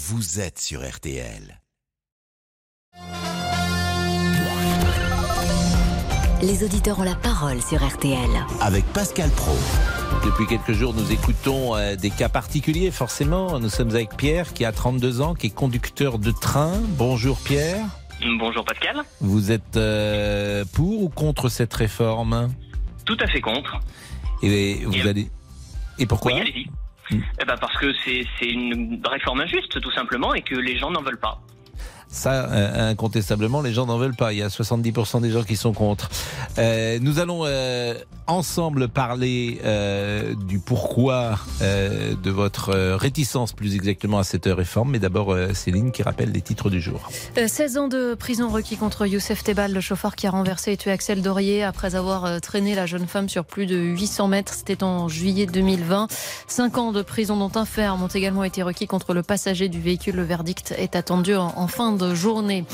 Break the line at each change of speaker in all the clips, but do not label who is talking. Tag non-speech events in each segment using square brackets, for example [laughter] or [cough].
vous êtes sur RTL.
Les auditeurs ont la parole sur RTL.
Avec Pascal Pro.
Depuis quelques jours, nous écoutons euh, des cas particuliers, forcément. Nous sommes avec Pierre, qui a 32 ans, qui est conducteur de train. Bonjour Pierre.
Bonjour Pascal.
Vous êtes euh, pour ou contre cette réforme?
Tout à fait contre.
Et vous
Et-
allez. Et pourquoi?
Oui, Eh ben parce que c'est une réforme injuste, tout simplement, et que les gens n'en veulent pas.
Ça, euh, incontestablement, les gens n'en veulent pas. Il y a 70% des gens qui sont contre. Euh, nous allons euh, ensemble parler euh, du pourquoi euh, de votre réticence, plus exactement, à cette réforme. Mais d'abord, Céline qui rappelle les titres du jour.
Euh, 16 ans de prison requis contre Youssef Tebal, le chauffeur qui a renversé et tué Axel Dorier après avoir traîné la jeune femme sur plus de 800 mètres. C'était en juillet 2020. 5 ans de prison dont un ferme ont également été requis contre le passager du véhicule. Le verdict est attendu en, en fin de journée.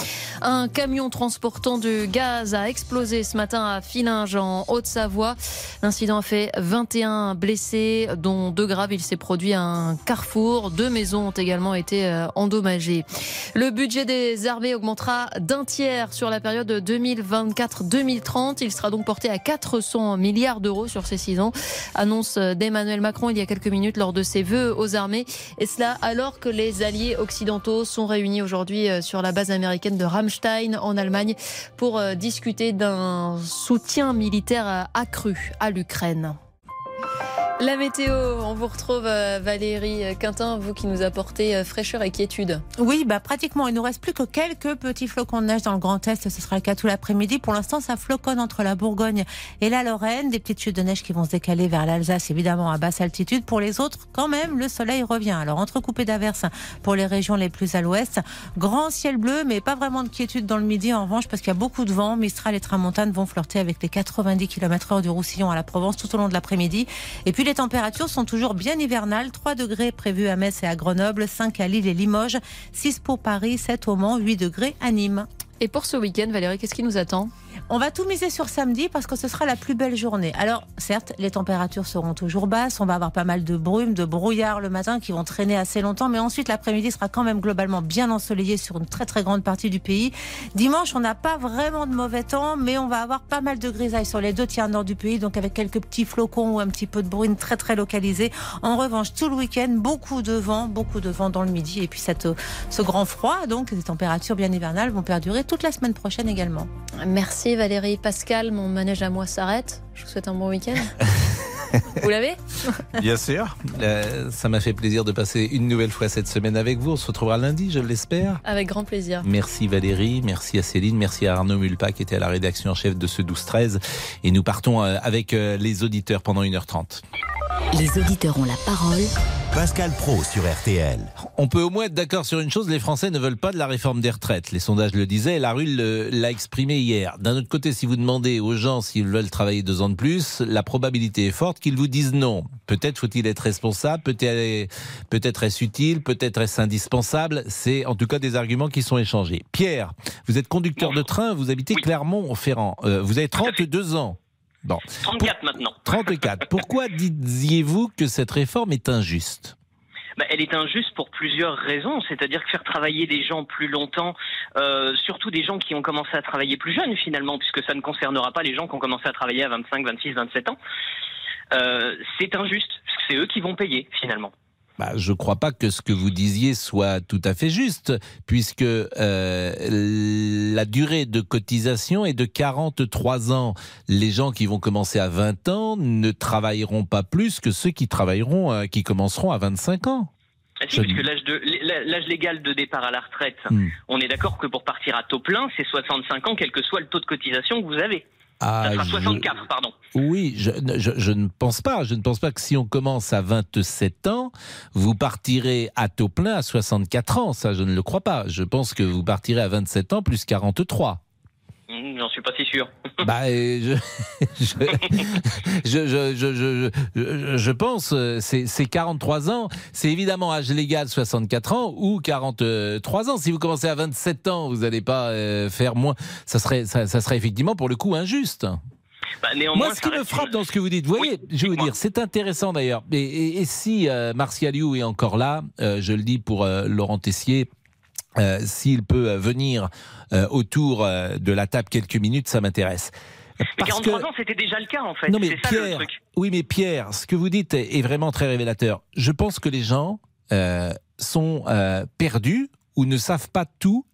Un camion transportant du gaz a explosé ce matin à Filinge en Haute-Savoie. L'incident a fait 21 blessés, dont deux graves. Il s'est produit à un carrefour. Deux maisons ont également été euh, endommagées. Le budget des armées augmentera d'un tiers sur la période 2024-2030. Il sera donc porté à 400 milliards d'euros sur ces six ans. Annonce d'Emmanuel Macron il y a quelques minutes lors de ses vœux aux armées. Et cela alors que les alliés occidentaux sont réunis aujourd'hui euh, sur la base américaine de Ramstein en Allemagne pour euh, discuter d'un soutien militaire accru à l'Ukraine. La météo, on vous retrouve euh, Valérie Quintin, vous qui nous apportez euh, fraîcheur et quiétude.
Oui, bah pratiquement. Il nous reste plus que quelques petits flocons de neige dans le Grand Est. Ce sera le cas tout l'après-midi. Pour l'instant, ça floconne entre la Bourgogne et la Lorraine. Des petites chutes de neige qui vont se décaler vers l'Alsace, évidemment à basse altitude. Pour les autres, quand même, le soleil revient. Alors entrecoupé d'averses pour les régions les plus à l'ouest. Grand ciel bleu, mais pas vraiment de quiétude dans le midi. En revanche, parce qu'il y a beaucoup de vent, Mistral et Tramontane vont flirter avec les 90 km/h du Roussillon à la Provence tout au long de l'après-midi. Et puis les températures sont toujours bien hivernales. 3 degrés prévus à Metz et à Grenoble, 5 à Lille et Limoges, 6 pour Paris, 7 au Mans, 8 degrés à Nîmes.
Et pour ce week-end, Valérie, qu'est-ce qui nous attend?
On va tout miser sur samedi parce que ce sera la plus belle journée. Alors, certes, les températures seront toujours basses. On va avoir pas mal de brume, de brouillard le matin qui vont traîner assez longtemps. Mais ensuite, l'après-midi sera quand même globalement bien ensoleillé sur une très très grande partie du pays. Dimanche, on n'a pas vraiment de mauvais temps, mais on va avoir pas mal de grisailles sur les deux tiers nord du pays. Donc, avec quelques petits flocons ou un petit peu de bruine très très localisé. En revanche, tout le week-end, beaucoup de vent, beaucoup de vent dans le midi. Et puis, cette, ce grand froid, donc, les températures bien hivernales vont perdurer toute la semaine prochaine également.
Merci Valérie. Pascal, mon manège à moi s'arrête. Je vous souhaite un bon week-end. [laughs] vous l'avez [laughs]
Bien sûr. Euh, ça m'a fait plaisir de passer une nouvelle fois cette semaine avec vous. On se retrouvera lundi, je l'espère.
Avec grand plaisir.
Merci Valérie, merci à Céline, merci à Arnaud Mulpa qui était à la rédaction en chef de ce 12-13. Et nous partons euh, avec euh, les auditeurs pendant 1h30.
Les auditeurs ont la parole
Pascal Pro sur RTL.
On peut au moins être d'accord sur une chose, les Français ne veulent pas de la réforme des retraites. Les sondages le disaient, la rue l'a exprimé hier. D'un autre côté, si vous demandez aux gens s'ils veulent travailler deux ans de plus, la probabilité est forte qu'ils vous disent non. Peut-être faut-il être responsable, peut-être est-ce utile, peut-être est-ce indispensable. C'est en tout cas des arguments qui sont échangés. Pierre, vous êtes conducteur de train, vous habitez
Oui.
Clermont-Ferrand. Euh, vous avez 32 ans. Bon,
34 maintenant.
34. Pourquoi [laughs] disiez-vous que cette réforme est injuste?
Bah, elle est injuste pour plusieurs raisons. C'est-à-dire que faire travailler des gens plus longtemps, euh, surtout des gens qui ont commencé à travailler plus jeunes finalement, puisque ça ne concernera pas les gens qui ont commencé à travailler à 25, 26, 27 ans, euh, c'est injuste, parce que c'est eux qui vont payer finalement.
Bah, je ne crois pas que ce que vous disiez soit tout à fait juste, puisque euh, la durée de cotisation est de 43 ans. Les gens qui vont commencer à 20 ans ne travailleront pas plus que ceux qui travailleront, euh, qui commenceront à 25 ans.
Ah, si,
Je-
puisque l'âge de l'âge légal de départ à la retraite,
Hmm.
on est d'accord que pour partir à taux plein, c'est 65 ans, quel que soit le taux de cotisation que vous avez.
Ah,
Ça sera
je-
64, pardon.
Oui, je, je- je ne pense pas. Je ne pense pas que si on commence à 27 ans, vous partirez à taux plein à 64 ans. Ça, je ne le crois pas. Je pense que vous partirez à 27 ans plus 43.
Hmm, J'en suis pas si sûr. [laughs]
Bah, [laughs] je, je, je, je, pense, euh, c'est c'est 43 ans, c'est évidemment âge légal 64 ans ou 43 ans. Si vous commencez à 27 ans, vous n'allez pas euh, faire moins. Ça serait, ça, serait effectivement pour le coup injuste.
Bah,
Moi, ce qui me frappe dans ce que vous dites, vous voyez, je vais vous dire, c'est intéressant d'ailleurs. Et, si euh, Martial You est encore là, je le dis pour Laurent Tessier, euh, s'il peut euh, venir euh, autour euh, de la table quelques minutes, ça m'intéresse.
Mais
Parce
43
que-
ans, c'était déjà le cas en fait.
Non mais
c'est ça le
Pierre,
truc.
oui mais Pierre, ce que vous dites est est vraiment très révélateur. Je pense que les gens euh, sont euh, perdus ou ne savent pas tout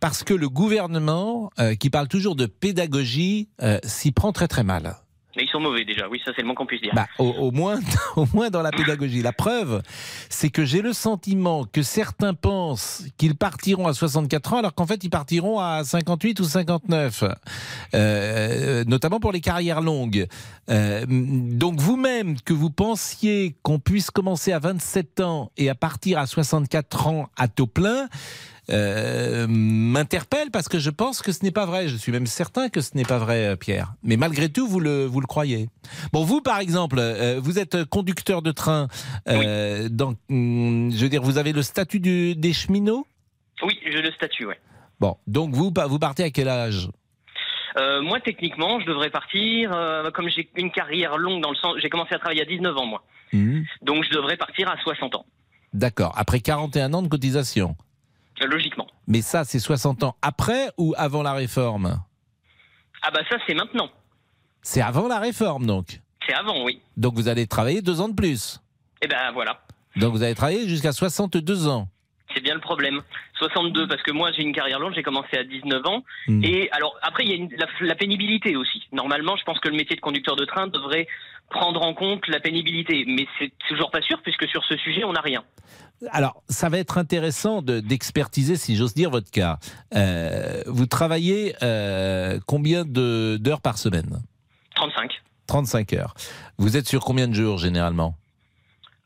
parce que le gouvernement, euh, qui parle toujours de pédagogie, euh, s'y prend très très mal.
Mais ils sont mauvais déjà, oui, ça c'est le moins qu'on puisse dire.
Bah, au, moins, [laughs] au moins dans la pédagogie. La preuve, c'est que j'ai le sentiment que certains pensent qu'ils partiront à 64 ans, alors qu'en fait, ils partiront à 58 ou 59, euh, notamment pour les carrières longues. Euh, donc, vous-même, que vous pensiez qu'on puisse commencer à 27 ans et à partir à 64 ans à taux plein, euh, m'interpelle parce que je pense que ce n'est pas vrai. Je suis même certain que ce n'est pas vrai, euh, Pierre. Mais malgré tout, vous le, vous le croyez. Bon, vous, par exemple, euh, vous êtes conducteur de train. Euh, dans, hum, je veux dire, vous avez le statut du- des cheminots?
Oui, j'ai le statut, ouais.
Bon, donc vous, vous partez à quel âge?
Euh, moi, techniquement, je devrais partir, euh, comme j'ai une carrière longue dans le sens, j'ai commencé à travailler à 19 ans, moi.
Hum,
Donc, je devrais partir à 60 ans,
D'accord, après 41 ans de cotisation.
Euh, logiquement.
Mais ça, c'est 60 ans après ou avant la réforme?
Ah bah ça, c'est maintenant.
C'est avant la réforme, donc.
C'est avant, oui.
Donc vous allez travailler deux ans de plus.
Et ben voilà.
Donc vous allez travailler jusqu'à 62 ans.
C'est bien le problème. 62, parce que moi j'ai une carrière longue, j'ai commencé à 19 ans.
Hmm.
Et alors, après, il y a une- la, la pénibilité aussi. Normalement, je pense que le métier de conducteur de train devrait prendre en compte la pénibilité. Mais c'est toujours pas sûr, puisque sur ce sujet, on n'a rien.
Alors, ça va être intéressant de- d'expertiser, si j'ose dire, votre cas. Euh, vous travaillez euh, combien de- d'heures par semaine?
35.
35 heures. Vous êtes sur combien de jours généralement?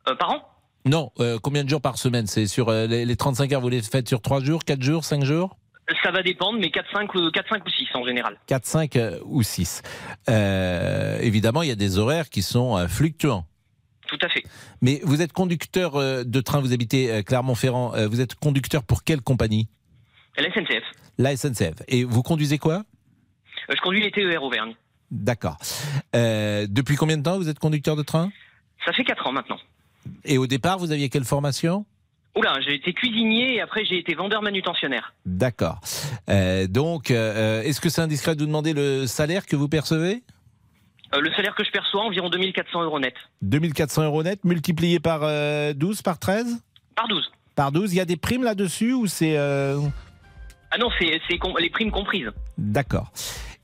Euh, par an?
Non, euh, combien de jours par semaine? C'est sur euh, les, les 35 heures, vous les faites sur 3 jours, 4 jours, 5 jours?
Ça va dépendre, mais 4, 5, ou 4, 5 ou 6 en général.
4, 5 euh, ou 6. Euh, évidemment, il y a des horaires qui sont fluctuants.
Tout à fait.
Mais vous êtes conducteur euh, de train, vous habitez euh, Clermont-Ferrand, euh, vous êtes conducteur pour quelle compagnie?
La SNCF.
La SNCF. Et vous conduisez quoi?
Je conduis les TER Auvergne.
D'accord. Euh, depuis combien de temps vous êtes conducteur de train?
Ça fait 4 ans maintenant.
Et au départ, vous aviez quelle formation?
Oula, j'ai été cuisinier et après j'ai été vendeur manutentionnaire.
D'accord. Euh, donc, euh, est-ce que c'est indiscret de vous demander le salaire que vous percevez?
Euh, le salaire que je perçois, environ 2400 euros net.
2400 euros net, multiplié par euh, 12, par 13
Par 12.
Par 12 Il y a des primes là-dessus ou c'est... euh,
Ah non, c'est les primes comprises.
D'accord.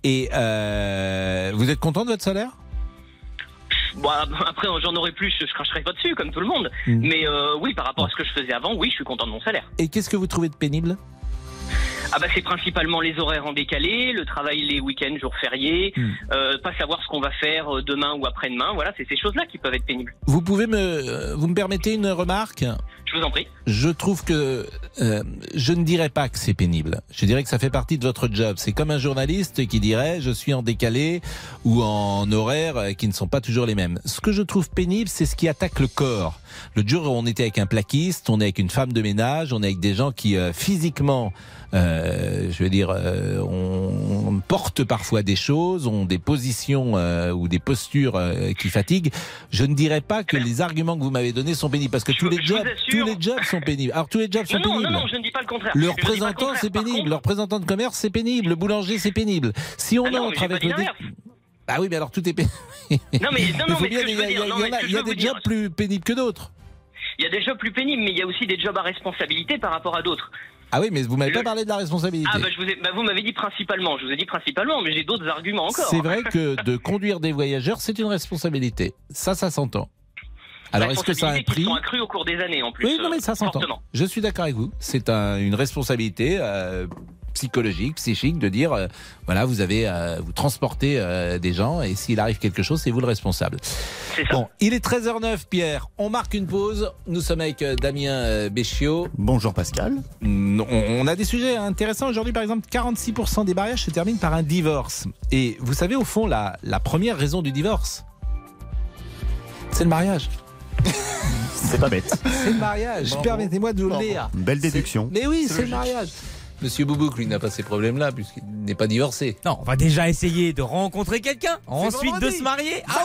Et euh, vous êtes content de votre salaire?
Bon, [laughs] après, j'en aurais plus, je cracherai pas dessus, comme tout le monde.
Mm.
Mais euh, oui, par rapport à ce que je faisais avant, oui, je suis content de mon salaire.
Et qu'est-ce que vous trouvez de pénible?
Ah bah c'est principalement les horaires en décalé, le travail les week-ends, jours fériés,
Mm.
euh, pas savoir ce qu'on va faire euh, demain ou après-demain. Voilà, c'est ces choses-là qui peuvent être pénibles.
Vous pouvez me... euh, Vous me permettez une remarque?
Je vous en prie.
Je trouve que euh, je ne dirais pas que c'est pénible. Je dirais que ça fait partie de votre job. C'est comme un journaliste qui dirait je suis en décalé ou en horaire euh, qui ne sont pas toujours les mêmes. Ce que je trouve pénible, c'est ce qui attaque le corps. Le jour où on était avec un plaquiste, on est avec une femme de ménage, on est avec des gens qui euh, physiquement, euh, je veux dire, euh, on, on porte parfois des choses, ont des positions euh, ou des postures euh, qui fatiguent. Je ne dirais pas que les arguments que vous m'avez donnés sont pénibles parce que
Je
tous les jobs, tous les jobs sont pénibles. Alors tous les jobs sont
Non, non,
pénibles.
non, non, je ne dis pas le contraire.
Le représentant, c'est pénible.
contre-
Le représentant de commerce, c'est pénible. Le boulanger, c'est pénible. Si on
Ah
entre avec le. Ah oui, mais alors tout est pénible. [laughs]
Non mais non,
Il
non, mais
bien,
ce que
il
je
y, a-
veux dire,
il y des jobs plus pénibles que d'autres.
Il y a des jobs plus pénibles, mais il y a aussi des jobs à responsabilité par rapport à d'autres.
Ah oui, mais vous m'avez pas parlé de la responsabilité.
Ah bah, je vous ai- bah, vous m'avez dit principalement. Je vous ai dit principalement, mais j'ai d'autres arguments encore.
C'est vrai que [laughs] de conduire des voyageurs, c'est une responsabilité. Ça, ça s'entend. Alors, est-ce que ça a un prix
sont accrues au cours des années en plus.
Oui, non, mais ça
euh,
s'entend. Je suis d'accord avec vous. C'est un- une responsabilité euh, psychologique, psychique, de dire, euh, voilà, vous avez, euh, vous transportez euh, des gens, et s'il arrive quelque chose, c'est vous le responsable. Bon, il est 13h09, Pierre. On marque une pause. Nous sommes avec Damien Béchiot.
Bonjour Pascal.
On, on a des sujets intéressants aujourd'hui. Par exemple, 46% des mariages se terminent par un divorce. Et vous savez, au fond, la, la première raison du divorce, c'est le mariage.
C'est pas bête. [laughs]
C'est le mariage. Permettez-moi de vous le dire.
Une belle déduction.
Mais oui,
C'est
le mariage. Monsieur Boubouk, lui, n'a pas ces problèmes-là, puisqu'il n'est pas divorcé.
Non, on va déjà essayer de rencontrer quelqu'un, ensuite de se marier. Ah,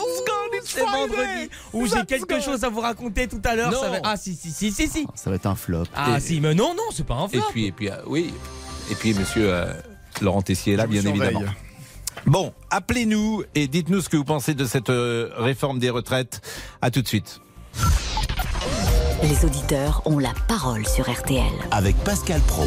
c'est vendredi. Où j'ai quelque
gone.
chose à vous raconter tout à l'heure. Va- Ah, si, si, si, si, si.
Ça va être un flop.
Ah,
Et-
si, mais non, non, c'est pas un
Et
flop.
puis, et puis, euh, oui. Et puis, monsieur euh, Laurent Tessier est là,
Je
bien
surveille.
évidemment. Bon, appelez-nous et dites-nous ce que vous pensez de cette euh, réforme des retraites. À tout de suite.
Les auditeurs ont la parole sur RTL.
Avec Pascal Pro.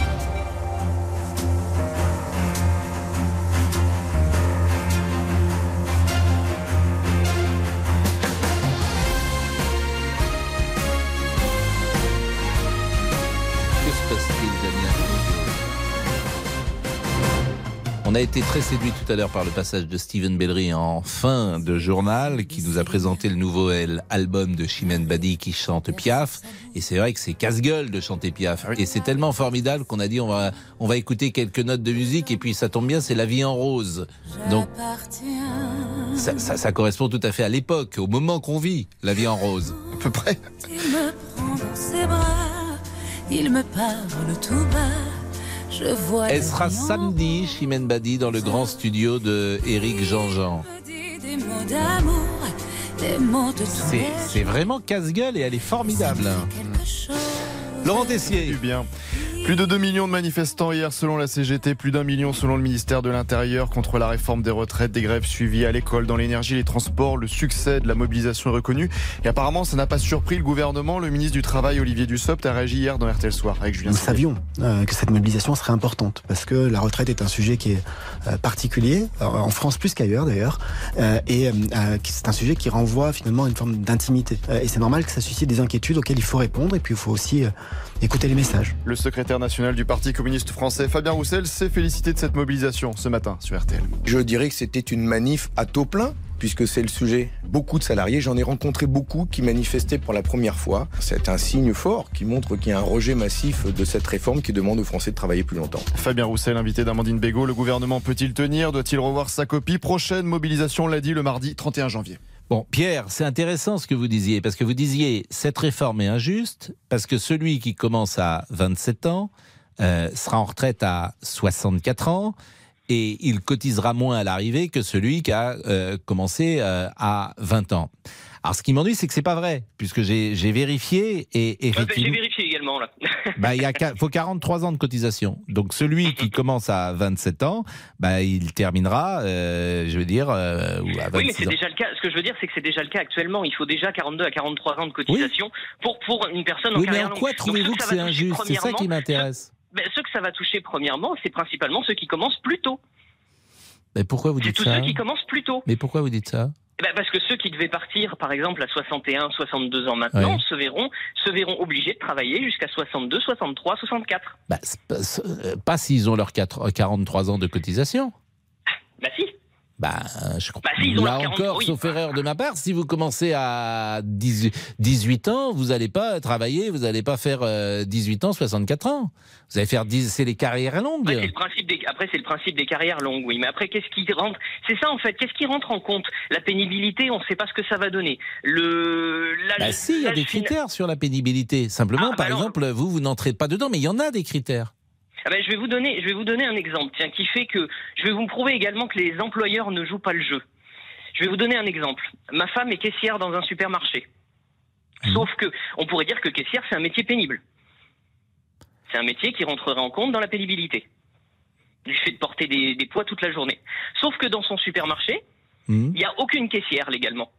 On a été très séduit tout à l'heure par le passage de Stephen Bellery en fin de journal qui nous a présenté le nouveau album de Chimène Badi qui chante Piaf. Et c'est vrai que c'est casse-gueule de chanter Piaf. Et c'est tellement formidable qu'on a dit on va, on va écouter quelques notes de musique et puis ça tombe bien, c'est La vie en rose. Donc ça, ça, ça correspond tout à fait à l'époque, au moment qu'on vit, La vie en rose.
À peu près.
Il me prend dans ses bras, il me parle tout bas. Je vois
Elle
le
sera samedi, Chimène Badi, dans le grand studio de Éric Jean-Jean. C'est vraiment casse-gueule et elle est formidable. Laurent Tessier.
Du bien. Plus de 2 millions de manifestants hier selon la CGT, plus d'un million selon le ministère de l'Intérieur contre la réforme des retraites, des grèves suivies à l'école, dans l'énergie, les transports. Le succès de la mobilisation est reconnu. Et apparemment, ça n'a pas surpris le gouvernement. Le ministre du Travail, Olivier Dussopt, a réagi hier dans RTL Soir avec Julien
Nous savions euh, que cette mobilisation serait importante parce que la retraite est un sujet qui est euh, particulier, euh, en France plus qu'ailleurs d'ailleurs, euh, et c'est un sujet qui renvoie finalement à une forme d'intimité. Et c'est normal que ça suscite des inquiétudes auxquelles il faut répondre et puis il faut aussi écouter les messages.
Le secrétaire national du Parti communiste français, Fabien Roussel, s'est félicité de cette mobilisation ce matin sur RTL.
Je dirais que c'était une manif à taux plein, puisque c'est le sujet. Beaucoup de salariés, j'en ai rencontré beaucoup qui manifestaient pour la première fois. C'est un signe fort qui montre qu'il y a un rejet massif de cette réforme qui demande aux Français de travailler plus longtemps.
Fabien Roussel, invité d'Amandine Bégaud, le gouvernement peut-il tenir? Doit-il revoir sa copie? Prochaine mobilisation, l'a dit le mardi 31 janvier.
Bon, Pierre, c'est intéressant ce que vous disiez, parce que vous disiez cette réforme est injuste, parce que celui qui commence à 27 ans euh, sera en retraite à 64 ans, et il cotisera moins à l'arrivée que celui qui a euh, commencé euh, à 20 ans. Alors, ce qui m'ennuie, c'est que c'est pas vrai, puisque j'ai j'ai vérifié et
bah, J'ai
effectivement,
vérifié là. [laughs]
bah, il y a, qua- faut 43 ans de cotisation. Donc, celui qui commence à 27 ans, bah, il terminera, euh, je veux dire, euh, ou à 26
Oui, mais c'est déjà le cas. Ce que je veux dire, c'est que c'est déjà le cas actuellement. Il faut déjà 42 à 43 ans de cotisation pour, pour une personne en
Oui, mais en quoi trouvez-vous que c'est injuste? C'est ça qui m'intéresse.
ben, Ceux que ça va toucher premièrement, c'est principalement ceux qui commencent plus tôt.
Mais pourquoi vous
C'est
dites
tous
ça?
ceux qui commencent plus tôt.
Mais pourquoi vous dites ça?
Ben, parce que ceux qui devaient partir, par exemple, à 61, 62 ans maintenant, se verront se verront obligés de travailler jusqu'à 62, 63, 64.
bah, c'est pas, euh, s'ils ont leurs quatre- 43 ans de cotisation.
Bah si.
Bah, je crois.
Bah, si,
Là
leurs 40
encore,
oui.
sauf erreur de ma part, si vous commencez à 18 18 ans, vous n'allez pas travailler, vous n'allez pas faire euh, 18 ans, 64 ans. Vous allez faire 10, c'est les carrières longues.
Après, c'est le principe des, après, c'est le principe des carrières longues, oui. Mais après, qu'est-ce qui rentre? C'est ça, en fait. Qu'est-ce qui rentre en compte? La pénibilité, on ne sait pas ce que ça va donner. Le, la-
Bah si, il y a des critères sur la pénibilité. Simplement,
Ah, bah
par
alors-
exemple, vous, vous n'entrez pas dedans, mais il y en a des critères.
Ah ben, je vais vous donner, je vais vous donner un exemple, tiens, qui fait que je vais vous prouver également que les employeurs ne jouent pas le jeu. Je vais vous donner un exemple. Ma femme est caissière dans un supermarché.
Mmh.
Sauf que, on pourrait dire que caissière, c'est un métier pénible. C'est un métier qui rentrerait en compte dans la pénibilité. Du fait de porter des, des poids toute la journée. Sauf que dans son supermarché,
Hmm.
il n'y a aucune caissière légalement.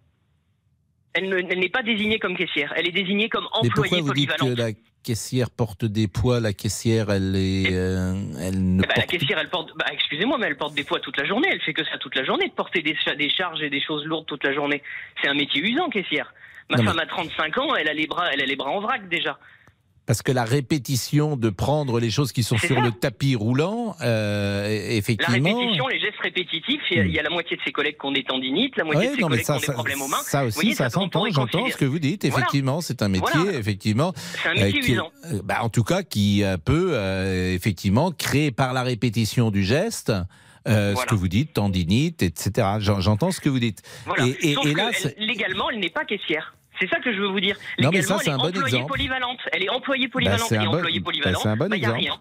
Elle ne- elle n'est pas désignée comme caissière. Elle est désignée comme
Mais pourquoi
employée
vous dites que la caissière porte des poids La caissière, elle est, euh, elle ne
Eh ben, la
porte
caissière, elle porte. Bah, excusez-moi, mais elle porte des poids toute la journée. Elle fait que ça toute la journée, de porter des, cha- des charges et des choses lourdes toute la journée. C'est un métier usant, caissière. Ma
Non,
femme a 35 ans, elle a les bras, elle a les bras en vrac déjà.
Parce que la répétition de prendre les choses qui sont sur
ça.
le tapis roulant, euh,
La
effectivement.
répétition, les gestes répétitifs, il y a- la moitié de ses collègues qui ont des tendinites, la moitié
Ouais,
de ses
non,
collègues
ça,
qui ont des
ça,
problèmes aux mains.
ça aussi,
voyez,
ça s'entend. J'entends ce que vous dites.
Voilà.
Effectivement, c'est un métier,
Voilà.
effectivement,
C'est un métier
qui,
usant.
euh, bah, en tout cas, qui euh, peut euh, effectivement créer par la répétition du geste. euh, Ce que vous dites, tendinite, etc. J'en- J'entends ce que vous dites.
Voilà.
Et, et-
Sauf
et
que
là,
elle-
c'est-
légalement, elle n'est pas caissière. C'est ça que je veux vous dire.
Non, mais
Légalement,
ça, c'est
elle est
un bon
employée
exemple.
polyvalente. Elle est employée
Bah,
polyvalente
c'est
et
un bon-
employée
bah, c'est un bon
bah,
exemple.
rien.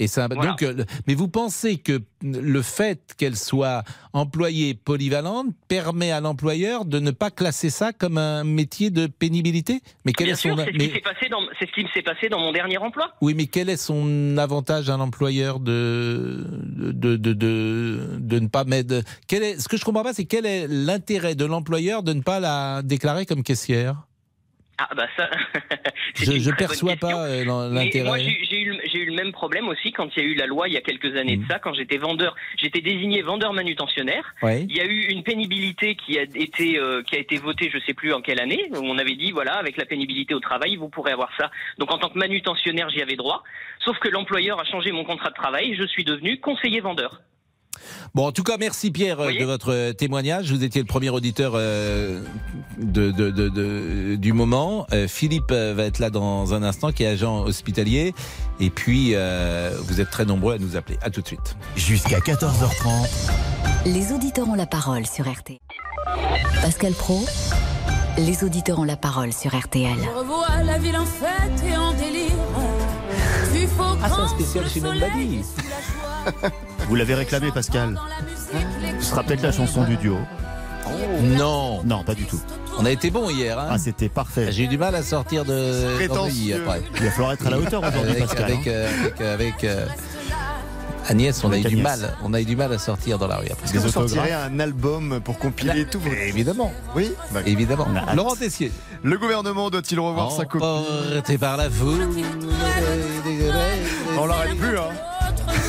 Et ça,
Voilà.
donc, euh, mais vous pensez que le fait qu'elle soit employée polyvalente permet à l'employeur de ne pas classer ça comme un métier de pénibilité? Mais quel
Bien
est son
sûr, c'est ce
mais-
qui s'est passé dans, c'est ce qui s'est passé dans mon dernier emploi.
oui, mais quel est son avantage à l'employeur de de, de, de, de ne pas mettre quel est ce que je comprends pas, c'est quel est l'intérêt de l'employeur de ne pas la déclarer comme caissière?
Ah bah ça. [laughs]
Je,
bonne
perçois pas euh,
moi,
l'intérêt.
j'ai j'ai eu, le- même problème aussi quand il y a eu la loi il y a quelques années de ça, quand j'étais vendeur. J'étais désigné vendeur manutentionnaire.
Oui.
Il y a eu une pénibilité qui a été euh, qui a été votée, je sais plus en quelle année. Où on avait dit voilà, avec la pénibilité au travail, vous pourrez avoir ça. Donc en tant que manutentionnaire, j'y avais droit. Sauf que l'employeur a changé mon contrat de travail. Je suis devenu conseiller vendeur.
Bon, en tout cas, merci Pierre euh, de votre euh, témoignage. Vous étiez le premier auditeur euh, de, de- de- de- du moment. Euh, Philippe va être là dans un instant, qui est agent hospitalier. Et puis, euh, vous êtes très nombreux à nous appeler. À tout de suite.
Jusqu'à 14h30.
Les auditeurs ont la parole sur RTL. Pascal Pro, les auditeurs ont la parole sur RTL.
Je revois la ville en fête et en délire. Tu faut
Ah, c'est un spécial chez
Vous l'avez réclamé, Pascal. Ce sera peut-être la chanson du duo.
Non.
Non, pas du tout.
On a été bon hier. Hein
Ah, c'était parfait.
J'ai eu du mal à sortir de d'Andeuilly après.
Il va falloir être à la hauteur aujourd'hui,
Avec,
Pascal.
avec,
hein.
avec, euh, avec, euh, Agnès, on a eu du mal. On a eu du mal à sortir dans la rue. après.
Est-ce que vous sortirez un album pour compiler tout vos...
Évidemment.
Oui
Évidemment.
A hâte.
Laurent Tessier.
Le gouvernement doit-il revoir sa copie
par la foule.
On l'arrête plus, hein
Bah,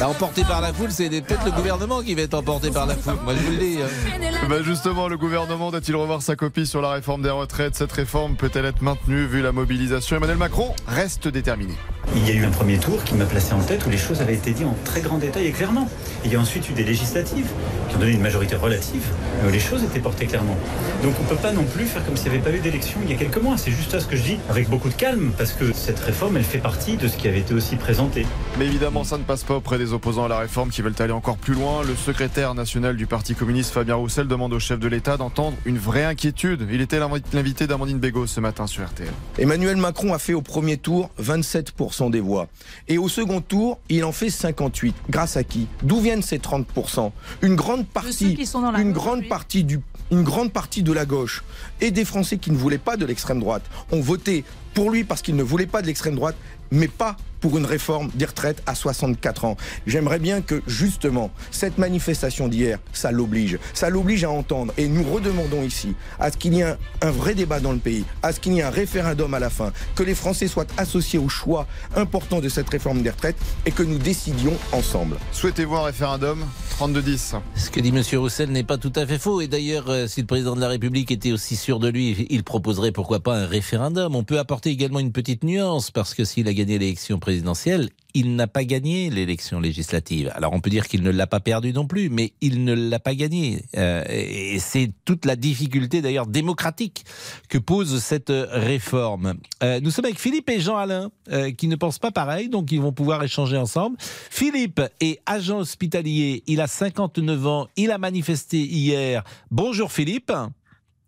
emporté par la foule, c'est peut-être le gouvernement qui va être emporté par la foule. Moi, je vous le dis. hein.
Bah justement, le gouvernement doit-il revoir sa copie sur la réforme des retraites? Cette réforme peut-elle être maintenue vu la mobilisation? Emmanuel Macron reste déterminé.
Il y a eu un premier tour qui m'a placé en tête où les choses avaient été dites en très grand détail et clairement. Il y a ensuite eu des législatives qui ont donné une majorité relative, mais où les choses étaient portées clairement. Donc on ne peut pas non plus faire comme s'il n'y avait pas eu d'élection il y a quelques mois. C'est juste ça ce que je dis, avec beaucoup de calme, parce que cette réforme, elle fait partie de ce qui avait été aussi présenté.
Mais évidemment, ça ne passe pas auprès des opposants à la réforme qui veulent aller encore plus loin. Le secrétaire national du Parti communiste, Fabien Roussel, demande au chef de l'État d'entendre une vraie inquiétude. Il était l'invité d'Amandine Bégaud ce matin sur RTL.
Emmanuel Macron a fait au premier tour 27% des voix. Et au second tour, il en fait 58. Grâce à qui? D'où viennent ces 30% Une grande partie,
qui sont dans la
une
gauche,
grande
oui.
partie du, une grande partie de la gauche et des Français qui ne voulaient pas de l'extrême droite ont voté pour lui parce qu'ils ne voulaient pas de l'extrême droite, mais pas pour une réforme des retraites à 64 ans. J'aimerais bien que justement cette manifestation d'hier, ça l'oblige, ça l'oblige à entendre et nous redemandons ici à ce qu'il y ait un, un vrai débat dans le pays, à ce qu'il y ait un référendum à la fin, que les Français soient associés au choix important de cette réforme des retraites et que nous décidions ensemble.
Souhaitez-vous un référendum? 32-10.
Ce que dit M. Roussel n'est pas tout à fait faux. Et d'ailleurs, euh, si le président de la République était aussi sûr de lui, il proposerait pourquoi pas un référendum. On peut apporter également une petite nuance, parce que s'il a gagné l'élection présidentielle, il n'a pas gagné l'élection législative. Alors on peut dire qu'il ne l'a pas perdu non plus, mais il ne l'a pas gagné. Euh, et c'est toute la difficulté d'ailleurs démocratique que pose cette réforme. Euh, nous sommes avec Philippe et Jean-Alain, euh, qui ne pensent pas pareil, donc ils vont pouvoir échanger ensemble. Philippe est agent hospitalier, il a 59 ans, il a manifesté hier. Bonjour Philippe.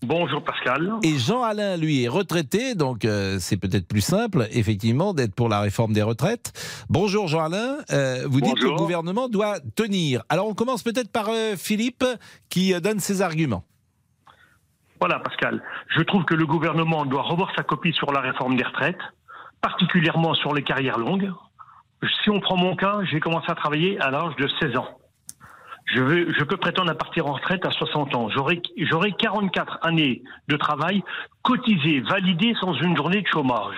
Bonjour Pascal.
Et Jean-Alain, lui, est retraité, donc euh, c'est peut-être plus simple, effectivement, d'être pour la réforme des retraites. Bonjour Jean-Alain, Euh, vous dites que le gouvernement doit tenir. Alors on commence peut-être par euh, Philippe, qui donne ses arguments.
Voilà Pascal. Je trouve que le gouvernement doit revoir sa copie sur la réforme des retraites, particulièrement sur les carrières longues. Si on prend mon cas, j'ai commencé à travailler à l'âge de 16 ans. Je, peux prétendre à partir en retraite à 60 ans. J'aurai j'aurai 44 années de travail cotisées, validées sans une journée de chômage.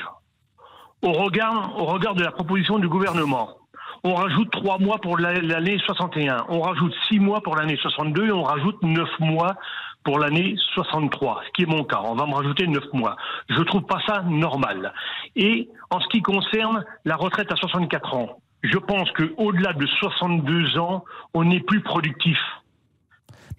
Au regard, de la proposition du gouvernement, on rajoute 3 mois pour la- l'année 61, on rajoute 6 mois pour l'année 62 et on rajoute 9 mois pour l'année 63, ce qui est mon cas. On va me rajouter 9 mois. Je trouve pas ça normal. Et en ce qui concerne la retraite à 64 ans, je pense qu'au-delà de 62 ans, on n'est plus productif.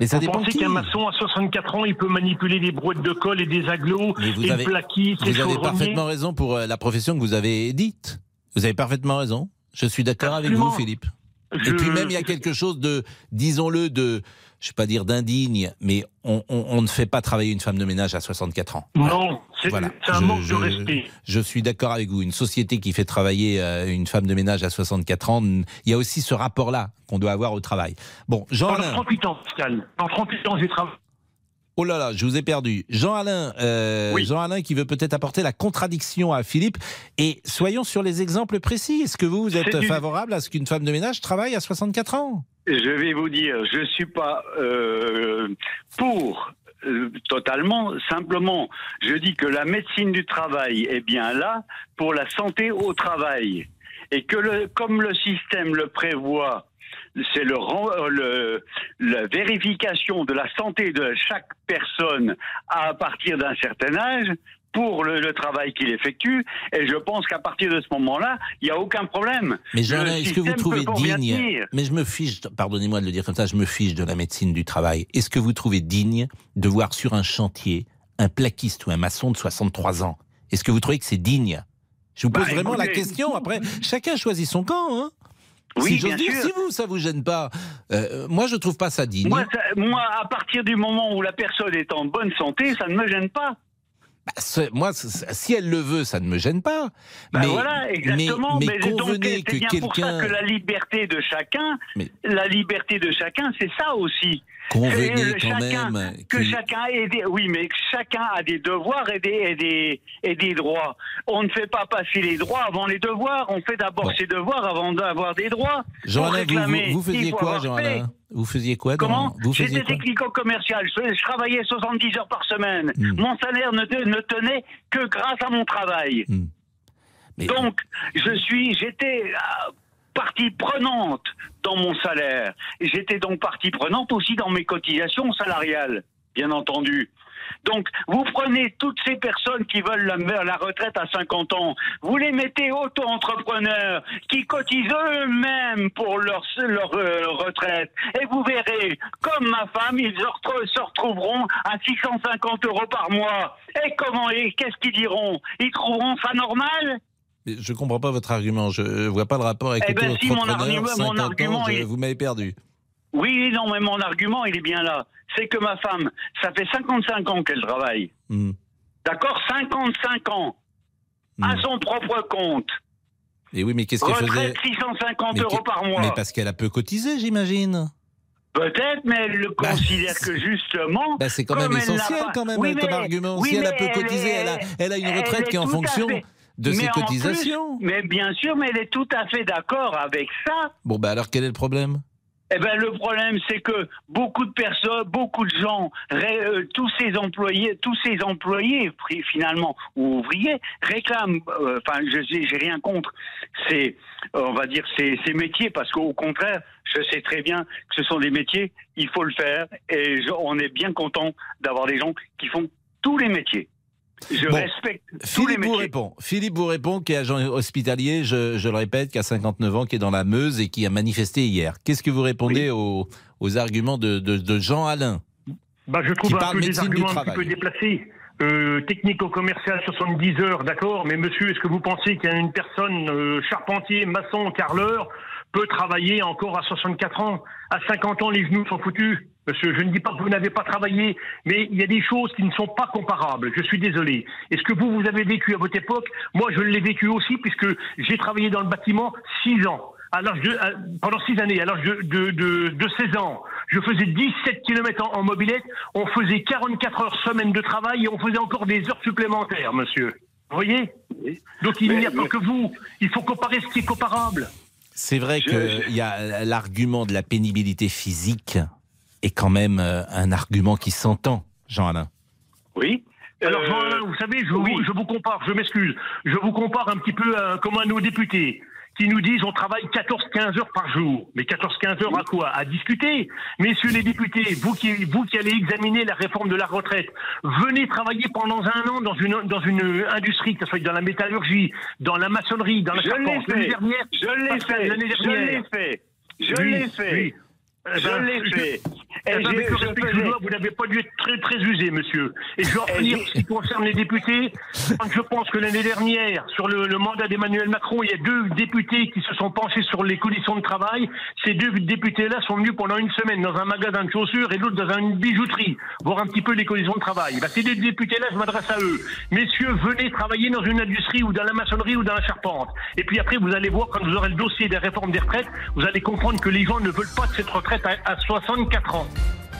Mais ça
Vous
dépend
pensez qu'un maçon à 64 ans, il peut manipuler des brouettes de colle et des aglos et
avez,
le plaquis,
vous avez parfaitement raison pour euh, la profession que vous avez dite. Vous avez parfaitement raison. Je suis d'accord avec vous. Philippe. Et puis même, il y a quelque chose de, disons-le, de, je ne vais pas dire d'indigne, mais on, on- on ne fait pas travailler une femme de ménage à 64 ans.
Non, c'est
Voilà.
un
Je-
manque
je-
de respect.
Je suis d'accord avec vous. Une société qui fait travailler euh, une femme de ménage à 64 ans, il y a aussi ce rapport-là qu'on doit avoir au travail. Bon, Jean
Pendant
Alain.
38 ans, Pascal. Pendant 38 ans, j'ai travaillé.
Oh là là, je vous ai perdu. Jean Alain, euh, Jean Alain qui veut peut-être apporter la contradiction à Philippe. Et soyons sur les exemples précis. Est-ce que vous, vous êtes
du-
favorable à ce qu'une femme de ménage travaille à 64 ans?
Je vais vous dire, je suis pas euh, pour euh, totalement. Simplement, je dis que la médecine du travail est bien là pour la santé au travail et que le, comme le système le prévoit. C'est le, euh, le- la vérification de la santé de chaque personne à partir d'un certain âge pour le, le travail qu'il effectue. Et je pense qu'à partir de ce moment-là, il n'y a aucun problème.
Mais est-ce que vous trouvez digne. Mais je me fiche, pardonnez-moi de le dire comme ça, je me fiche de la médecine du travail. Est-ce que vous trouvez digne de voir sur un chantier un plaquiste ou un maçon de 63 ans? Est-ce que vous trouvez que c'est digne? Je vous pose
Bah,
vraiment la question. Après, chacun choisit son camp. Hein
Oui,
si j'ose
bien
dire,
sûr.
si vous, ça vous gêne pas, euh, moi je trouve pas ça digne.
Moi, ça- moi, à partir du moment où la personne est en bonne santé, ça ne me gêne pas.
Bah, ce- moi, si elle le veut, ça ne me gêne pas.
Ben
mais,
voilà, exactement.
Mais,
Mais,
mais convenez
c'est
que
bien pour ça que la liberté de chacun,
Mais-
la liberté de chacun, c'est ça aussi.
Convenez quand
chacun-
même
que
que-
chacun ait des, oui, mais que chacun a des devoirs et des, et des, et des droits. On ne fait pas passer les droits avant les devoirs. On fait d'abord ses devoirs avant d'avoir des droits.
Jean
Pour
Alain, vous, vous, faisiez quoi,
avoir
Jean
fait.
Alain Vous faisiez quoi dans-
Comment
Vous faisiez
J'étais technico-commercial. Je, je travaillais 70 heures par semaine.
Hmm.
Mon salaire ne tenait que grâce à mon travail.
Hmm.
Donc, je suis, j'étais euh, partie prenante dans mon salaire. Et j'étais donc partie prenante aussi dans mes cotisations salariales, bien entendu. Donc, vous prenez toutes ces personnes qui veulent la, la retraite à 50 ans, vous les mettez auto-entrepreneurs qui cotisent eux-mêmes pour leur, leur euh, retraite. Et vous verrez, comme ma femme, ils se retrou- se retrouveront à 650 euros par mois. Et comment, et qu'est-ce qu'ils diront? Ils trouveront ça normal?
Je comprends pas votre argument. Je vois pas le rapport avec
Eh ben, si, mon argument- mon
50 ans, je- vous m'avez perdu.
Oui, non, mais mon argument, il est bien là. C'est que ma femme, ça fait 55 ans qu'elle travaille.
Hmm.
D'accord 55 ans. À son propre compte.
Et oui, mais qu'est-ce qu'elle faisait
Retraite 650
Mais
euros par mois.
Mais parce qu'elle a peu cotisé, j'imagine.
Peut-être, mais elle le considère que justement.
Bah, c'est quand même essentiel,
pas-
quand même,
Oui,
comme argument.
oui,
si elle a peu cotisé,
est-
elle a, elle a une
elle
retraite
est
qui est en fonction
fait-
de
mais
ses
plus-
cotisations.
mais bien sûr, mais elle est tout à fait d'accord avec ça.
Bon, bah alors quel est le problème?
Eh ben le problème c'est que beaucoup de personnes, beaucoup de gens, euh, tous ces employés, tous ces employés finalement ou ouvriers réclament. euh, Enfin, je j'ai rien contre. C'est, on va dire, ces, ces métiers parce qu'au contraire, je sais très bien que ce sont des métiers, il faut le faire et on est bien content d'avoir des gens qui font tous les métiers. Je
Bon,
respecte tous les
Philippe vous répond. Philippe vous répond, qui est agent hospitalier, je, je le répète, qui a 59 ans, qui est dans la Meuse et qui a manifesté hier. Qu'est-ce que vous répondez aux, aux arguments de, de- de Jean Alain
Bah, je
Qui
trouve un
parle
peu des arguments un petit peu déplacés. Euh, technico-commercial 70 heures, d'accord, mais monsieur, est-ce que vous pensez qu'une personne euh, charpentier, maçon, carreleur peut travailler encore à 64 ans? À 50 ans, les genoux sont foutus. Monsieur, je ne dis pas que vous n'avez pas travaillé, mais il y a des choses qui ne sont pas comparables. Je suis désolé. Est-ce que vous, vous avez vécu à votre époque Moi, je l'ai vécu aussi, puisque j'ai travaillé dans le bâtiment 6 ans. À l'âge de, à- pendant 6 années, à l'âge de, de, de, de 16 ans, je faisais 17 km en, en mobilette, on faisait 44 heures semaine de travail et on faisait encore des heures supplémentaires, monsieur. Vous voyez Donc il n'y a pas que vous. Il faut comparer ce qui est comparable.
C'est vrai qu'il y a l'argument de la pénibilité physique est quand même euh, un argument qui s'entend, Jean Alain.
Oui.
Alors, Jean-Alain, vous savez, je, vous, je vous compare, je m'excuse, je vous compare un petit peu à, comme à nos députés qui nous disent on travaille 14-15 heures par jour. Mais 14-15 heures à quoi? À discuter. Messieurs les députés, vous qui, vous qui allez examiner la réforme de la retraite, venez travailler pendant un an dans une, dans une industrie, que ce soit dans la métallurgie, dans la maçonnerie, dans la
Je l'ai
charpente. L'année
fait.
dernière,
Je l'ai fait.
l'année
Je
dernière.
l'ai fait. Je
Oui,
l'ai fait.
oui. Eh
Je
ben,
l'ai
je-
fait. Et
Eh ben,
je- faisais-
dois, vous n'avez pas dû être très très usé, monsieur. Et je vais en finir en ce qui concerne les députés. Quand je pense que l'année dernière, sur le, le mandat d'Emmanuel Macron, il y a deux députés qui se sont penchés sur les conditions de travail. Ces deux députés-là sont venus pendant une semaine dans un magasin de chaussures et l'autre dans une bijouterie, voir un petit peu les conditions de travail. Bah, ces deux députés-là, je m'adresse à eux. Messieurs, venez travailler dans une industrie ou dans la maçonnerie ou dans la charpente. Et puis après, vous allez voir, quand vous aurez le dossier des réformes des retraites, vous allez comprendre que les gens ne veulent pas de cette retraite à, à 64 ans.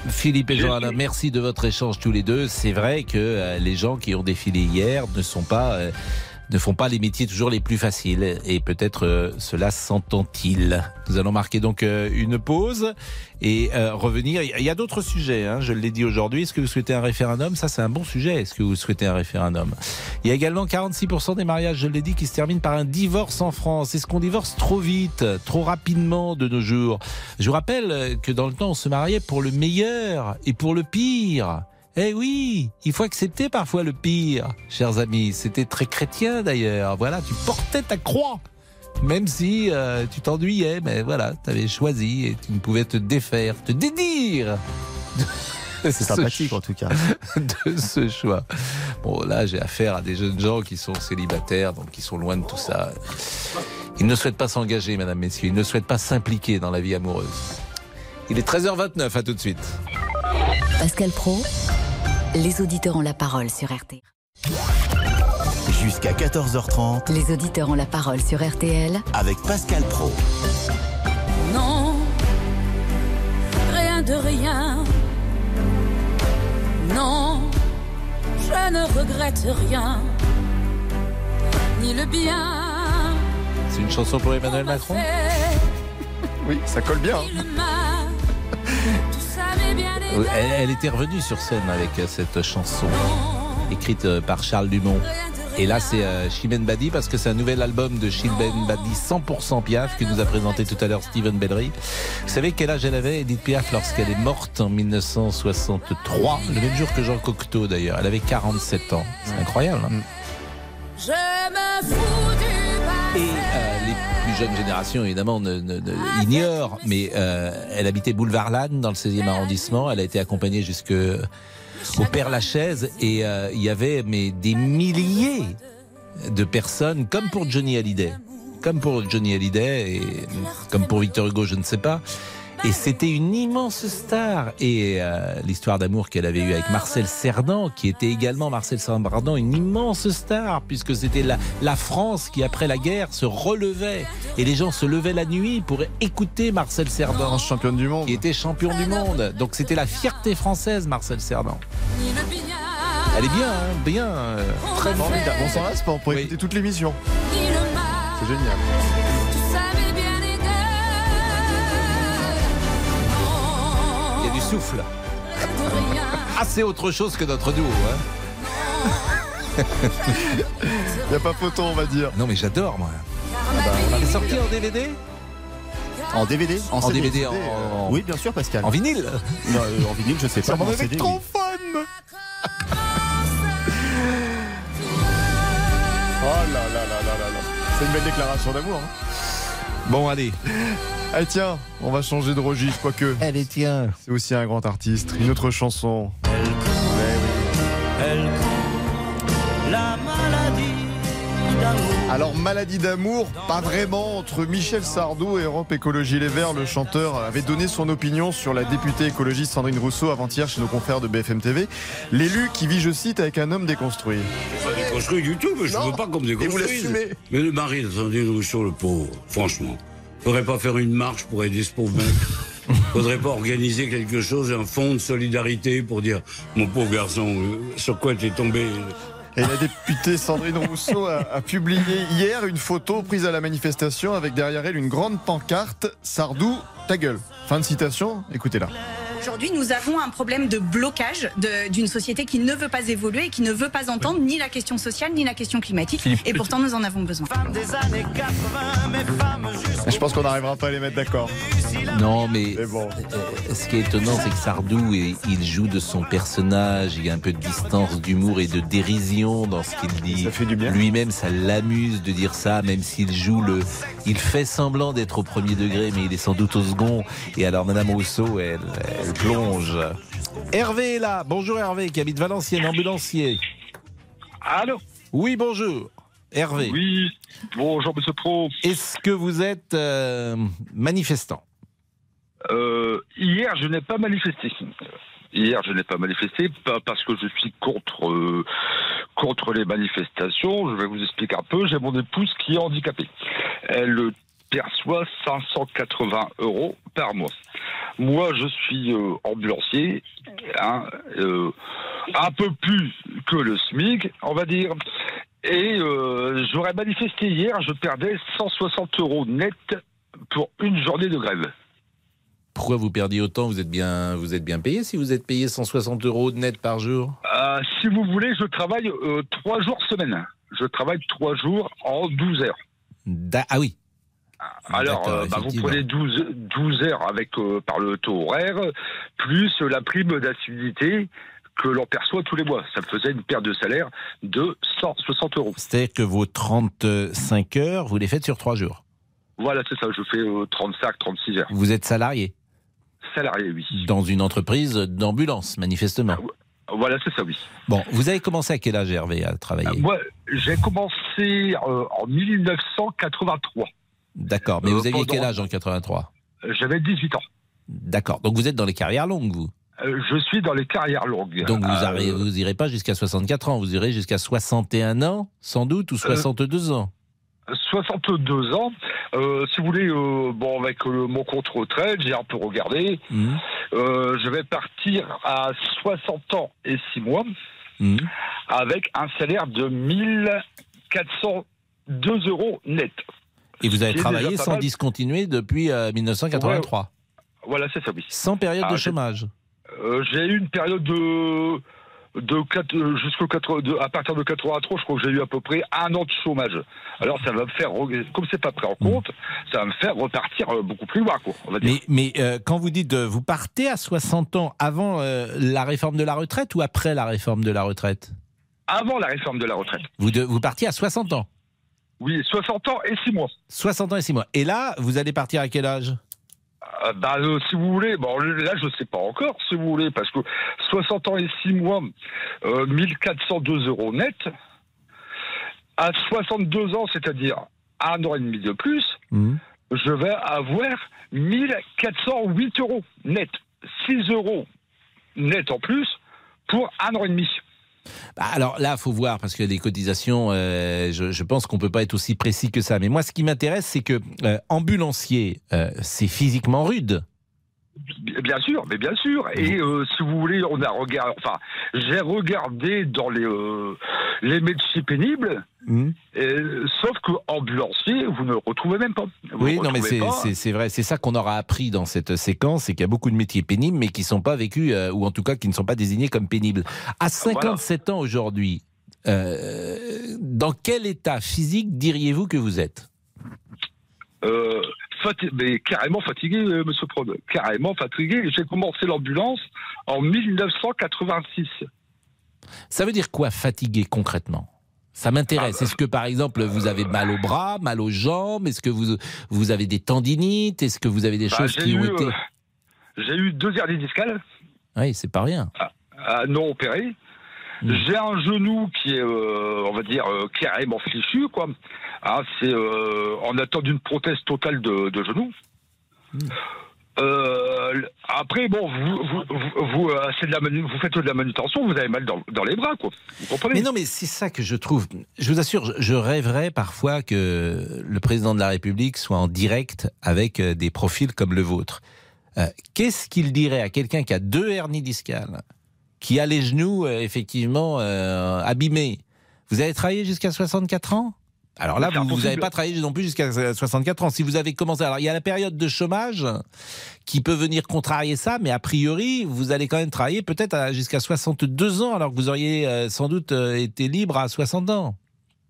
Philippe et
Je
Johanna,
suis-
merci de votre échange tous les deux. C'est vrai que euh, les gens qui ont défilé hier ne sont pas, euh, ne font pas les métiers toujours les plus faciles. Et peut-être euh, cela s'entend-il. Nous allons marquer donc euh, une pause et euh, revenir. Il y a d'autres sujets, hein, je l'ai dit aujourd'hui. Est-ce que vous souhaitez un référendum? Ça, c'est un bon sujet. Est-ce que vous souhaitez un référendum? Il y a également 46% des mariages, je l'ai dit, qui se terminent par un divorce en France. Est-ce qu'on divorce trop vite, trop rapidement de nos jours? Je vous rappelle que dans le temps, on se mariait pour le meilleur et pour le pire. Eh oui, il faut accepter parfois le pire, chers amis. C'était très chrétien d'ailleurs. Voilà, tu portais ta croix. Même si euh, tu t'ennuyais, mais voilà, tu avais choisi et tu ne pouvais te défaire, te dédire.
C'est
ce
sympathique en tout cas. [laughs]
de ce choix. Bon, là, j'ai affaire à des jeunes gens qui sont célibataires, donc qui sont loin de tout ça. Ils ne souhaitent pas s'engager, madame, messieurs. Ils ne souhaitent pas s'impliquer dans la vie amoureuse. Il est 13h29, à tout de suite.
Pascal Pro, les auditeurs ont la parole sur RT.
Jusqu'à 14h30
Les auditeurs ont la parole sur RTL
avec Pascal Pro.
Non, rien de rien. Non, je ne regrette rien. Ni le bien.
C'est une chanson pour Emmanuel Macron
Oui, ça colle bien.
Elle, elle était revenue sur scène avec euh, cette chanson écrite euh, par Charles Dumont. Et là, c'est euh, Chimène Badi parce que c'est un nouvel album de Chimène Badi 100% Piaf que nous a présenté tout à l'heure Steven Bellery. Vous savez quel âge elle avait, Edith Piaf, lorsqu'elle est morte en 1963, le même jour que Jean Cocteau d'ailleurs. Elle avait 47 ans. C'est incroyable. hein
Je me fous du
Et euh, les plus jeunes générations, évidemment, ne, ne- ne- ignorent, mais euh, elle habitait Boulevard Lannes, dans le 16e arrondissement. Elle a été accompagnée jusque au Père Lachaise et euh, il y avait mais des milliers de personnes, comme pour Johnny Hallyday, comme pour Johnny Hallyday et comme pour Victor Hugo, je ne sais pas. Et c'était une immense star. Et euh, l'histoire d'amour qu'elle avait eue avec Marcel Cerdan, qui était également Marcel Cerdan, une immense star, puisque c'était la, la France qui, après la guerre, se relevait. Et les gens se levaient la nuit pour écouter Marcel Cerdan.
Championne du monde.
Qui était champion du monde. Donc c'était la fierté française, Marcel Cerdan. Elle est bien, hein, bien. euh, très
Formidable. On s'en lasse pas, on pourrait écouter toute l'émission. C'est génial.
Souffle. Ah, c'est autre chose que notre duo. Hein. [laughs]
Il n'y a pas photo, on va dire.
Non, mais j'adore, moi.
bah,
C'est sorti en DVD
En DVD
En
CD,
DVD, en-
Oui, bien sûr, Pascal.
En vinyle
Non, euh, En vinyle, je sais [laughs] pas.
Ça m'en
mais en
trop
oui. [laughs]
Oh là là là là là là. C'est une belle déclaration d'amour. hein.
Bon, allez.
Eh tiens, on va changer de registre, quoique.
Allez, tiens.
C'est aussi un grand artiste. Une autre chanson.
Elle la maladie d'amour.
Alors, maladie d'amour, pas vraiment. Entre Michel Sardou et Europe Écologie Les Verts, le chanteur avait donné son opinion sur la députée écologiste Sandrine Rousseau avant-hier chez nos confrères de BFM TV. L'élu qui vit, je cite, avec un homme déconstruit.
Pas déconstruit du tout, mais je
Non.
veux pas qu'on me
Et vous
déconstruise. Mais le mari de Sandrine Rousseau, le pauvre, franchement, faudrait pas faire une marche pour aider ce pauvre mec. [laughs] Faudrait pas organiser quelque chose, un fonds de solidarité pour dire, mon pauvre garçon, euh, sur quoi t'es tombé
Et la députée Sandrine Rousseau a, a publié hier une photo prise à la manifestation avec derrière elle une grande pancarte Sardou, ta gueule. Fin de citation, écoutez-la.
Aujourd'hui, nous avons un problème de blocage de- d'une société qui ne veut pas évoluer et qui ne veut pas entendre ni la question sociale ni la question climatique. Et pourtant, nous en avons besoin.
Des années 80, mes femmes jusqu'au
Je pense qu'on n'arrivera pas à les mettre d'accord.
Non, mais euh, ce qui est étonnant, c'est que Sardou, il joue de son personnage. Il y a un peu de distance, d'humour et de dérision dans ce qu'il dit. Lui-même, ça l'amuse de dire ça, même s'il joue le. Il fait semblant d'être au premier degré, mais il est sans doute au second. Et alors, Madame Rousseau, elle, elle plonge. Hervé est là. Bonjour Hervé, qui habite Valenciennes, ambulancier.
Allô
Oui, bonjour. Hervé.
Oui, bonjour Monsieur Pro.
Est-ce que vous êtes euh, manifestant?
Euh, hier, je n'ai pas manifesté. Hier, je n'ai pas manifesté, pas parce que je suis contre euh, contre les manifestations. Je vais vous expliquer un peu. J'ai mon épouse qui est handicapée. Elle perçoit 580 euros par mois. Moi, je suis euh, ambulancier, hein, euh, un peu plus que le SMIC, on va dire. Et euh, j'aurais manifesté hier, je perdais 160 euros net pour une journée de grève.
Pourquoi vous perdiez autant? Vous êtes bien, vous êtes bien payé si vous êtes payé 160 euros net par jour?
Si vous voulez, je travaille trois jours semaine. Je travaille trois jours en 12 heures.
Da- Ah oui.
Alors,
D'accord,
euh, bah, vous prenez 12, 12 heures avec euh, par le taux horaire, plus la prime d'activité que l'on perçoit tous les mois. Ça me faisait une perte de salaire de 160 euros.
C'est-à-dire que vos 35 heures, vous les faites sur trois jours.
Voilà, c'est ça. Je fais euh, 35, 36 heures.
Vous êtes salarié
Salarié, oui.
dans une entreprise d'ambulance, manifestement.
Voilà, c'est ça, oui.
Bon, vous avez commencé à quel âge, Hervé, à travailler?
Moi, j'ai commencé euh, en 1983.
D'accord, mais
Euh,
vous aviez quel âge en 83
J'avais 18 ans.
D'accord, donc vous êtes dans les carrières longues, vous
Euh, je suis dans les carrières longues.
Donc vous
Euh,
n'irez vous irez pas jusqu'à 64 ans, vous irez jusqu'à 61 ans, sans doute,
Euh,
ou 62 ans
62 ans. Euh, si vous voulez, euh, bon, avec euh, mon compte retraite, j'ai un peu regardé. Euh, je vais partir à 60 ans et 6 mois
Mhm.
avec un salaire de 1402 euros net.
Et vous avez travaillé sans
mal.
discontinuer depuis euh, 1983
Voilà, c'est ça, oui.
Sans période
Ah,
de
j'ai-
chômage
Euh, j'ai eu une période de de euh, jusqu'au à partir de 83, je crois que j'ai eu à peu près un an de chômage. Alors ça va me faire, re- comme c'est pas pris en compte, ça va me faire repartir euh, beaucoup plus loin, quoi. On va dire.
Mais, mais euh, quand vous dites euh, vous partez à 60 ans avant euh, la réforme de la retraite ou après la réforme de la retraite?
Avant la réforme de la retraite.
vous, de- vous partiez à 60 ans
Oui, 60 ans et 6 mois.
60 ans et 6 mois. Et là, vous allez partir à quel âge?
Euh, bah, euh, si vous voulez, bon, là je sais pas encore, si vous voulez, parce que 60 ans et 6 mois, euh, 1402 euros net. À 62 ans, c'est-à-dire un an et demi de plus, je vais avoir 1408 euros net. 6 euros net en plus pour un an et demi.
Bah, alors là, faut voir parce que les cotisations, euh, je, je pense qu'on peut pas être aussi précis que ça. Mais moi, ce qui m'intéresse, c'est que euh, ambulancier, euh, c'est physiquement rude.
Bien sûr, mais bien sûr. Et euh, si vous voulez, on a regardé, enfin, j'ai regardé dans les euh, les métiers pénibles, et, sauf que ambulancier, vous ne retrouvez même pas. Vous
oui, non, mais c'est vrai. C'est ça qu'on aura appris dans cette séquence, c'est qu'il y a beaucoup de métiers pénibles, mais qui sont pas vécus, euh, ou en tout cas qui ne sont pas désignés comme pénibles. À 57 ans aujourd'hui, dans quel état physique diriez-vous que vous êtes?
Fati- mais carrément fatigué, euh, Monsieur carrément fatigué. J'ai commencé l'ambulance en 1986.
Ça veut dire quoi fatigué concrètement? Ça m'intéresse. Est-ce que par exemple vous avez mal au bras, mal aux jambes? Est-ce que vous, vous avez des tendinites? Est-ce que vous avez des
Bah,
choses qui ont été...
euh, J'ai eu deux hernies discales.
Oui, c'est pas rien.
à non opéré.
Hmm.
J'ai un genou qui est, euh, on va dire, euh, carrément fichu, quoi. Hein, c'est euh, en attente d'une prothèse totale de, de genou. Euh, après, bon, vous, vous, vous, vous, euh, c'est de la manu- vous faites de la manutention, vous avez mal dans, dans les bras, quoi. Vous comprenez?
Mais non, mais c'est ça que je trouve. Je vous assure, je- rêverais parfois que le président de la République soit en direct avec des profils comme le vôtre. Euh, Qu'est-ce qu'il dirait à quelqu'un qui a deux hernies discales, qui a les genoux euh, effectivement euh, abîmés Vous avez travaillé jusqu'à 64 ans? Alors là, vous n'avez pas travaillé non plus jusqu'à 64 ans. Si vous avez commencé, alors il y a la période de chômage qui peut venir contrarier ça, mais a priori, vous allez quand même travailler peut-être jusqu'à 62 ans, alors que vous auriez euh, sans doute euh, été libre à 60 ans.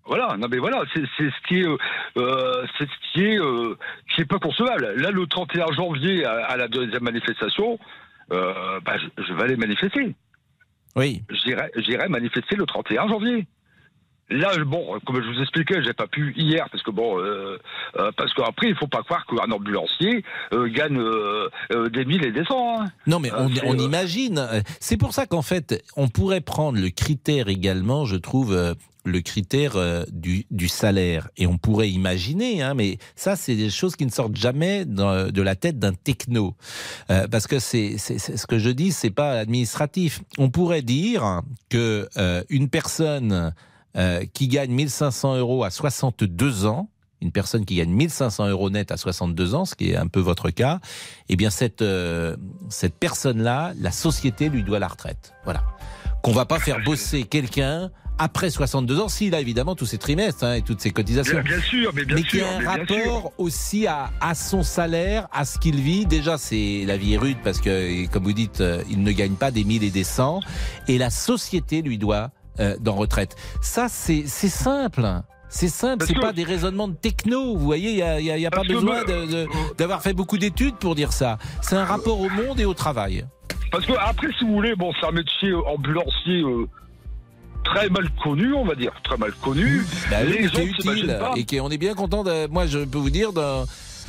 Voilà, non mais voilà, c'est ce qui est, euh, euh, c'est ce qui est, euh, qui est pas concevable. Là, le 31 janvier, à, à la deuxième manifestation, euh, bah, je, je vais aller manifester.
Oui.
J'irai, manifester le 31 janvier. Là, bon, comme je vous expliquais, j'ai pas pu hier parce que bon, euh, euh, parce qu'après, il faut pas croire qu'un ambulancier euh, gagne euh, euh, des mille et des cents. hein.
Non, mais on, imagine. C'est pour ça qu'en fait, on pourrait prendre le critère également, je trouve, le critère du, du salaire. Et on pourrait imaginer, hein, mais ça, c'est des choses qui ne sortent jamais dans- de la tête d'un techno. Euh, parce que c'est ce que je dis, c'est pas administratif. On pourrait dire que euh, une personne euh, qui gagne 1500 euros à 62 ans, une personne qui gagne 1500 euros net à 62 ans, ce qui est un peu votre cas, eh bien cette euh, cette personne-là, la société lui doit la retraite. Voilà. Qu'on va pas faire bosser quelqu'un après 62 ans, s'il a évidemment tous ses trimestres hein, et toutes ses cotisations.
Bien, bien sûr, mais bien
qu'il y un
mais bien
rapport aussi à, à son salaire, à ce qu'il vit. Déjà, c'est la vie est rude parce que, comme vous dites, euh, il ne gagne pas des mille et des cents, et la société lui doit euh, dans retraite. Ça, c'est simple. C'est simple, c'est pas des raisonnements de techno. Vous voyez, il n'y a, y a- il y a pas besoin d'avoir fait beaucoup d'études pour dire ça. C'est un rapport au monde et au travail.
Parce que après, si vous voulez, bon, c'est un métier ambulancier euh, très mal connu, on va dire, très mal connu.
Bah oui,
Les
mais
gens
qui est utile
pas.
et qui on est bien content. De, moi, je peux vous dire, dans-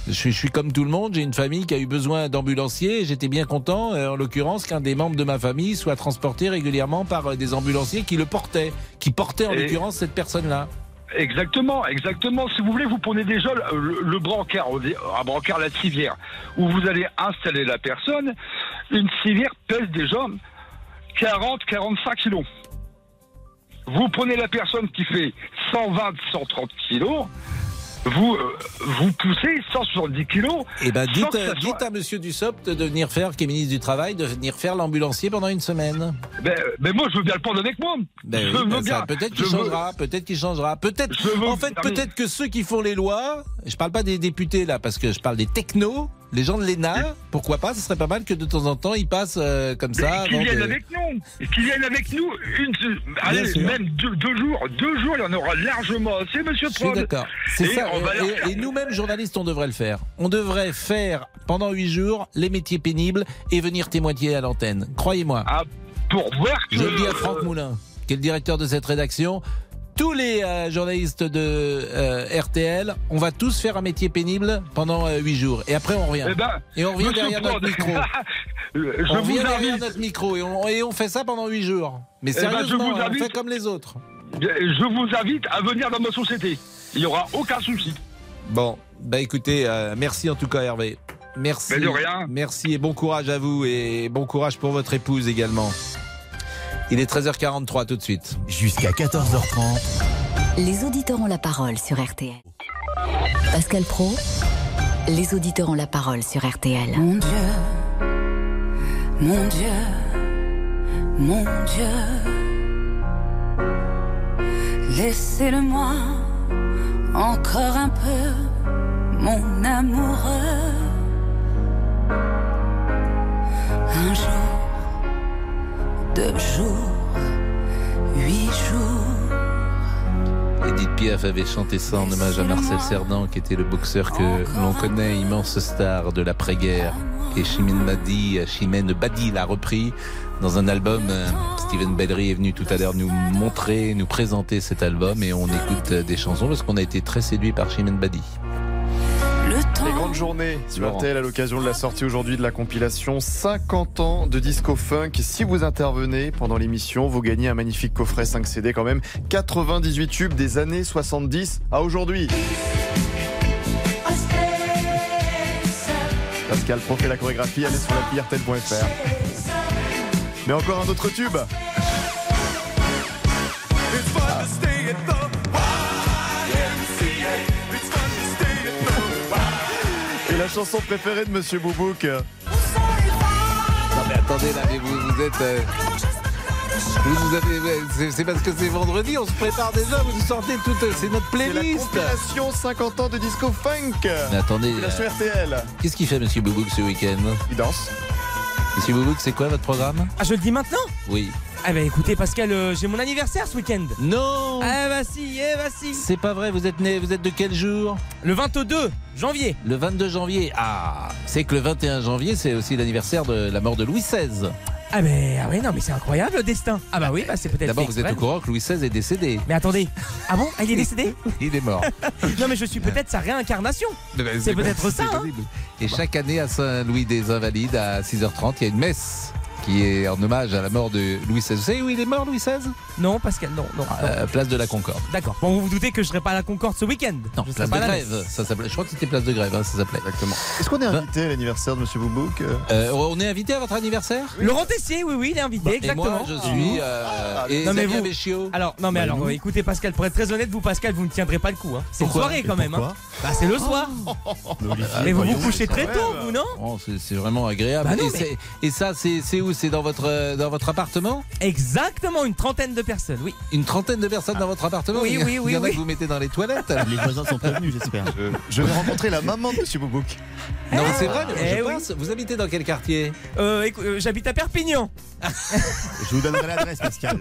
je, suis, comme tout le monde. J'ai une famille qui a eu besoin d'ambulanciers. et J'étais bien content, euh, en l'occurrence, qu'un des membres de ma famille soit transporté régulièrement par euh, des ambulanciers qui le portaient, qui portaient en
Et-
l'occurrence cette personne-là.
Exactement, exactement. Si vous voulez, vous prenez déjà le, brancard, un brancard, la civière, où vous allez installer la personne. Une civière pèse déjà 40-45 kilos. Vous prenez la personne qui fait 120-130 kilos, vous, euh, vous poussez 170 kilos.
Eh ben, dites, euh,
soit-
dites à Monsieur Dussopt de venir faire, qui est ministre du Travail, de venir faire l'ambulancier pendant une semaine.
Ben, ben moi, je veux bien le prendre avec moi.
Ben oui, ben ça, peut-être qu'il
veux-
changera, peut-être qu'il changera, peut-être.
Veux-
En fait,
mais-
peut-être que ceux qui font les lois, je parle pas des députés là, parce que je parle des technos, les gens de l'ENA. Pourquoi pas Ce serait pas mal que de temps en temps ils passent euh, comme ça.
Qu'ils viennent avec nous, qu'ils viennent avec nous une, allez, même deux, deux jours, deux jours, il y en aura largement assez, Monsieur
Je suis
Prod.
d'accord. C'est ça. et- nous-mêmes journalistes, on devrait le faire. On devrait faire pendant huit jours les métiers pénibles et venir témoigner à l'antenne. Croyez-moi.
Ah, pour voir que.
Je le dis à Franck Moulin, qui est le directeur de cette rédaction. Tous les euh, journalistes de euh, RTL, on va tous faire un métier pénible pendant euh, huit jours. Et après, on revient.
Eh ben,
et on revient derrière
Prod,
notre micro. [laughs]
je
on
vous
revient derrière
invite.
notre micro et on, et on fait ça pendant huit jours. Mais
Eh ben, je
sérieusement,
vous
hein, on
invite-
fait comme les autres.
Je vous invite à venir dans ma société. Il n'y aura aucun souci.
Bon, bah écoutez, euh, merci en tout cas Hervé. Merci.
Mais de rien.
Merci et bon courage à vous et bon courage pour votre épouse également. Il est 13h43 tout de suite.
Jusqu'à 14h30.
Les auditeurs ont la parole sur RTL. Pascal Pro, les auditeurs ont la parole sur RTL.
Mon Dieu, mon Dieu, mon Dieu, laissez-le-moi encore un peu, mon amoureux. Un jour, deux jours, huit jours.
Edith Piaf avait chanté ça en hommage à Marcel Cerdan, qui était le boxeur que l'on connaît, immense star de l'après-guerre. Et Chimène Badi, Chimène Badi l'a repris dans un album. Euh, Steven Bellery est venu tout à l'heure nous montrer, nous présenter cet album et on écoute euh, des chansons parce qu'on a été très séduit par Chimène Badi.
Les grandes journées sur. RTL à l'occasion de la sortie aujourd'hui de la compilation 50 ans de disco funk. Si vous intervenez pendant l'émission, vous gagnez un magnifique coffret 5 CD quand même. 98 tubes des années 70 à aujourd'hui. Pascal Pro fait la chorégraphie, allez sur l'appli RTL.fr. Mais encore un autre tube. La chanson préférée de Monsieur Boubouk.
Non mais attendez là, mais vous, vous êtes... euh, vous, vous avez, c'est- c'est parce que c'est vendredi, on se prépare déjà, vous sortez toute... C'est notre
C'est la
playlist
compilation 50 ans de disco funk.
Mais attendez,
Compilation
euh,
RTL.
qu'est-ce qu'il fait Monsieur Boubouk ce week-end?
Il danse.
Monsieur Boubouk, c'est quoi votre programme?
Ah, je le dis maintenant?
Oui.
Ah bah écoutez Pascal, euh, j'ai mon anniversaire ce week-end.
Non
Ah bah si, eh bah si.
C'est pas vrai, vous êtes né, vous êtes de quel jour
Le 22 janvier.
Le 22 janvier. Ah, c'est que le 21 janvier, c'est aussi l'anniversaire de la mort de Louis XVI.
Ah mais ah ouais non mais c'est incroyable le destin. Ah bah oui, bah c'est peut-être.
D'abord, vous êtes au courant que Louis XVI est décédé.
Mais attendez. [laughs] Ah bon Ah, Il est décédé [laughs]
Il est mort. [laughs]
Non mais je suis peut-être sa réincarnation. C'est peut-être ça. hein.
Et chaque année à Saint-Louis des Invalides, à 6h30, il y a une messe qui est en hommage à la mort de Louis XVI. Vous savez où il est mort, Louis XVI
Non, Pascal, non, non.
Euh, Place de la Concorde.
D'accord. Bon, vous vous doutez que je serai pas à la Concorde ce week-end
Non,
je serai
place
pas
de
à la
grève.
messe.
Ça s'appelait. Je crois que c'était place de grève, hein, ça s'appelait.
Exactement. Est-ce qu'on est invité à l'anniversaire de Monsieur Boubouk euh?
Euh, on est invité à votre anniversaire?
Laurent Tessier, oui, oui, il est invité,
Et
exactement.
moi, je suis. euh, et
non mais vous,
Béchiot.
alors non mais
Bah,
alors
vous.
écoutez Pascal, pour être très honnête, vous Pascal, vous ne tiendrez pas le coup. Hein. C'est une soirée quand
Et
même. Hein. Bah c'est le soir. Mais vous vous couchez très tôt, vous non?
Oh, c'est- vraiment agréable.
Bah
et, et ça, c'est c'est où C'est dans votre, euh, dans votre appartement
Exactement, une trentaine de personnes, oui.
Une trentaine de personnes dans votre appartement
Oui, oui, oui,
Il y en a
oui.
que vous mettez dans les toilettes [laughs]
Les voisins sont prévenus, j'espère.
Je, je vais rencontrer la maman de Monsieur Boubouk.
Non, mais c'est vrai, mais
Eh
je
oui.
pense. Vous habitez dans quel quartier
Euh, euh, J'habite à Perpignan.
Je vous donnerai l'adresse, Pascal.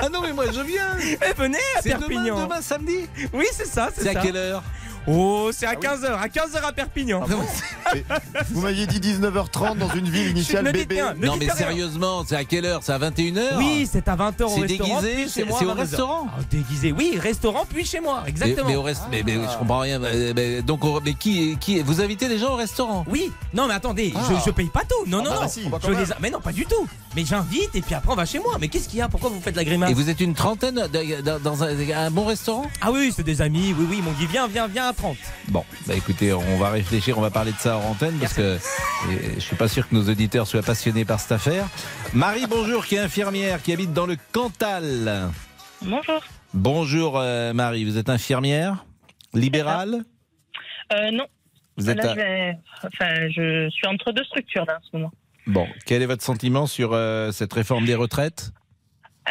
Ah non, mais moi je viens
Eh, venez à
C'est demain,
Perpignan.
demain, samedi
Oui, c'est ça, c'est
à quelle heure
Oh, c'est à 15h, à 15h à Perpignan. [laughs]
Mais Vous m'aviez dit 19h30 dans une ville initiale bébé.
ne
Non, mais sérieusement, c'est à quelle heure? C'est à 21h
Oui, c'est à 20h au
C'est
restaurant.
déguisé, c'est-
moi
c'est au
22h.
restaurant?
Ah, Déguisé, oui, restaurant puis chez moi, exactement.
mais au reste, mais, mais je comprends rien. Mais- donc, mais qui, qui, vous invitez les gens au restaurant?
Oui, non mais attendez,
Ah.
je, je paye pas tout. Non,
Ah
non,
bah
non.
si,
je les Mais non, pas du tout. Mais j'invite et puis après on va chez moi. Mais qu'est-ce qu'il y a? Pourquoi vous faites la grimace?
Et vous êtes une trentaine de- dans, un, un bon restaurant?
Ah oui, c'est des amis, oui, oui, ils m'ont dit viens, viens, viens 30.
Bon, bah écoutez, on va réfléchir, on va parler de ça en antenne parce que je suis pas sûr que nos auditeurs soient passionnés par cette affaire. Marie, bonjour, qui est infirmière, qui habite dans le Cantal.
Bonjour.
Bonjour euh, Marie, vous êtes infirmière libérale
Euh, non.
Vous êtes
là,
à-
je, vais- enfin, je suis entre deux structures là, en ce moment.
Bon, quel est votre sentiment sur euh, cette réforme des retraites?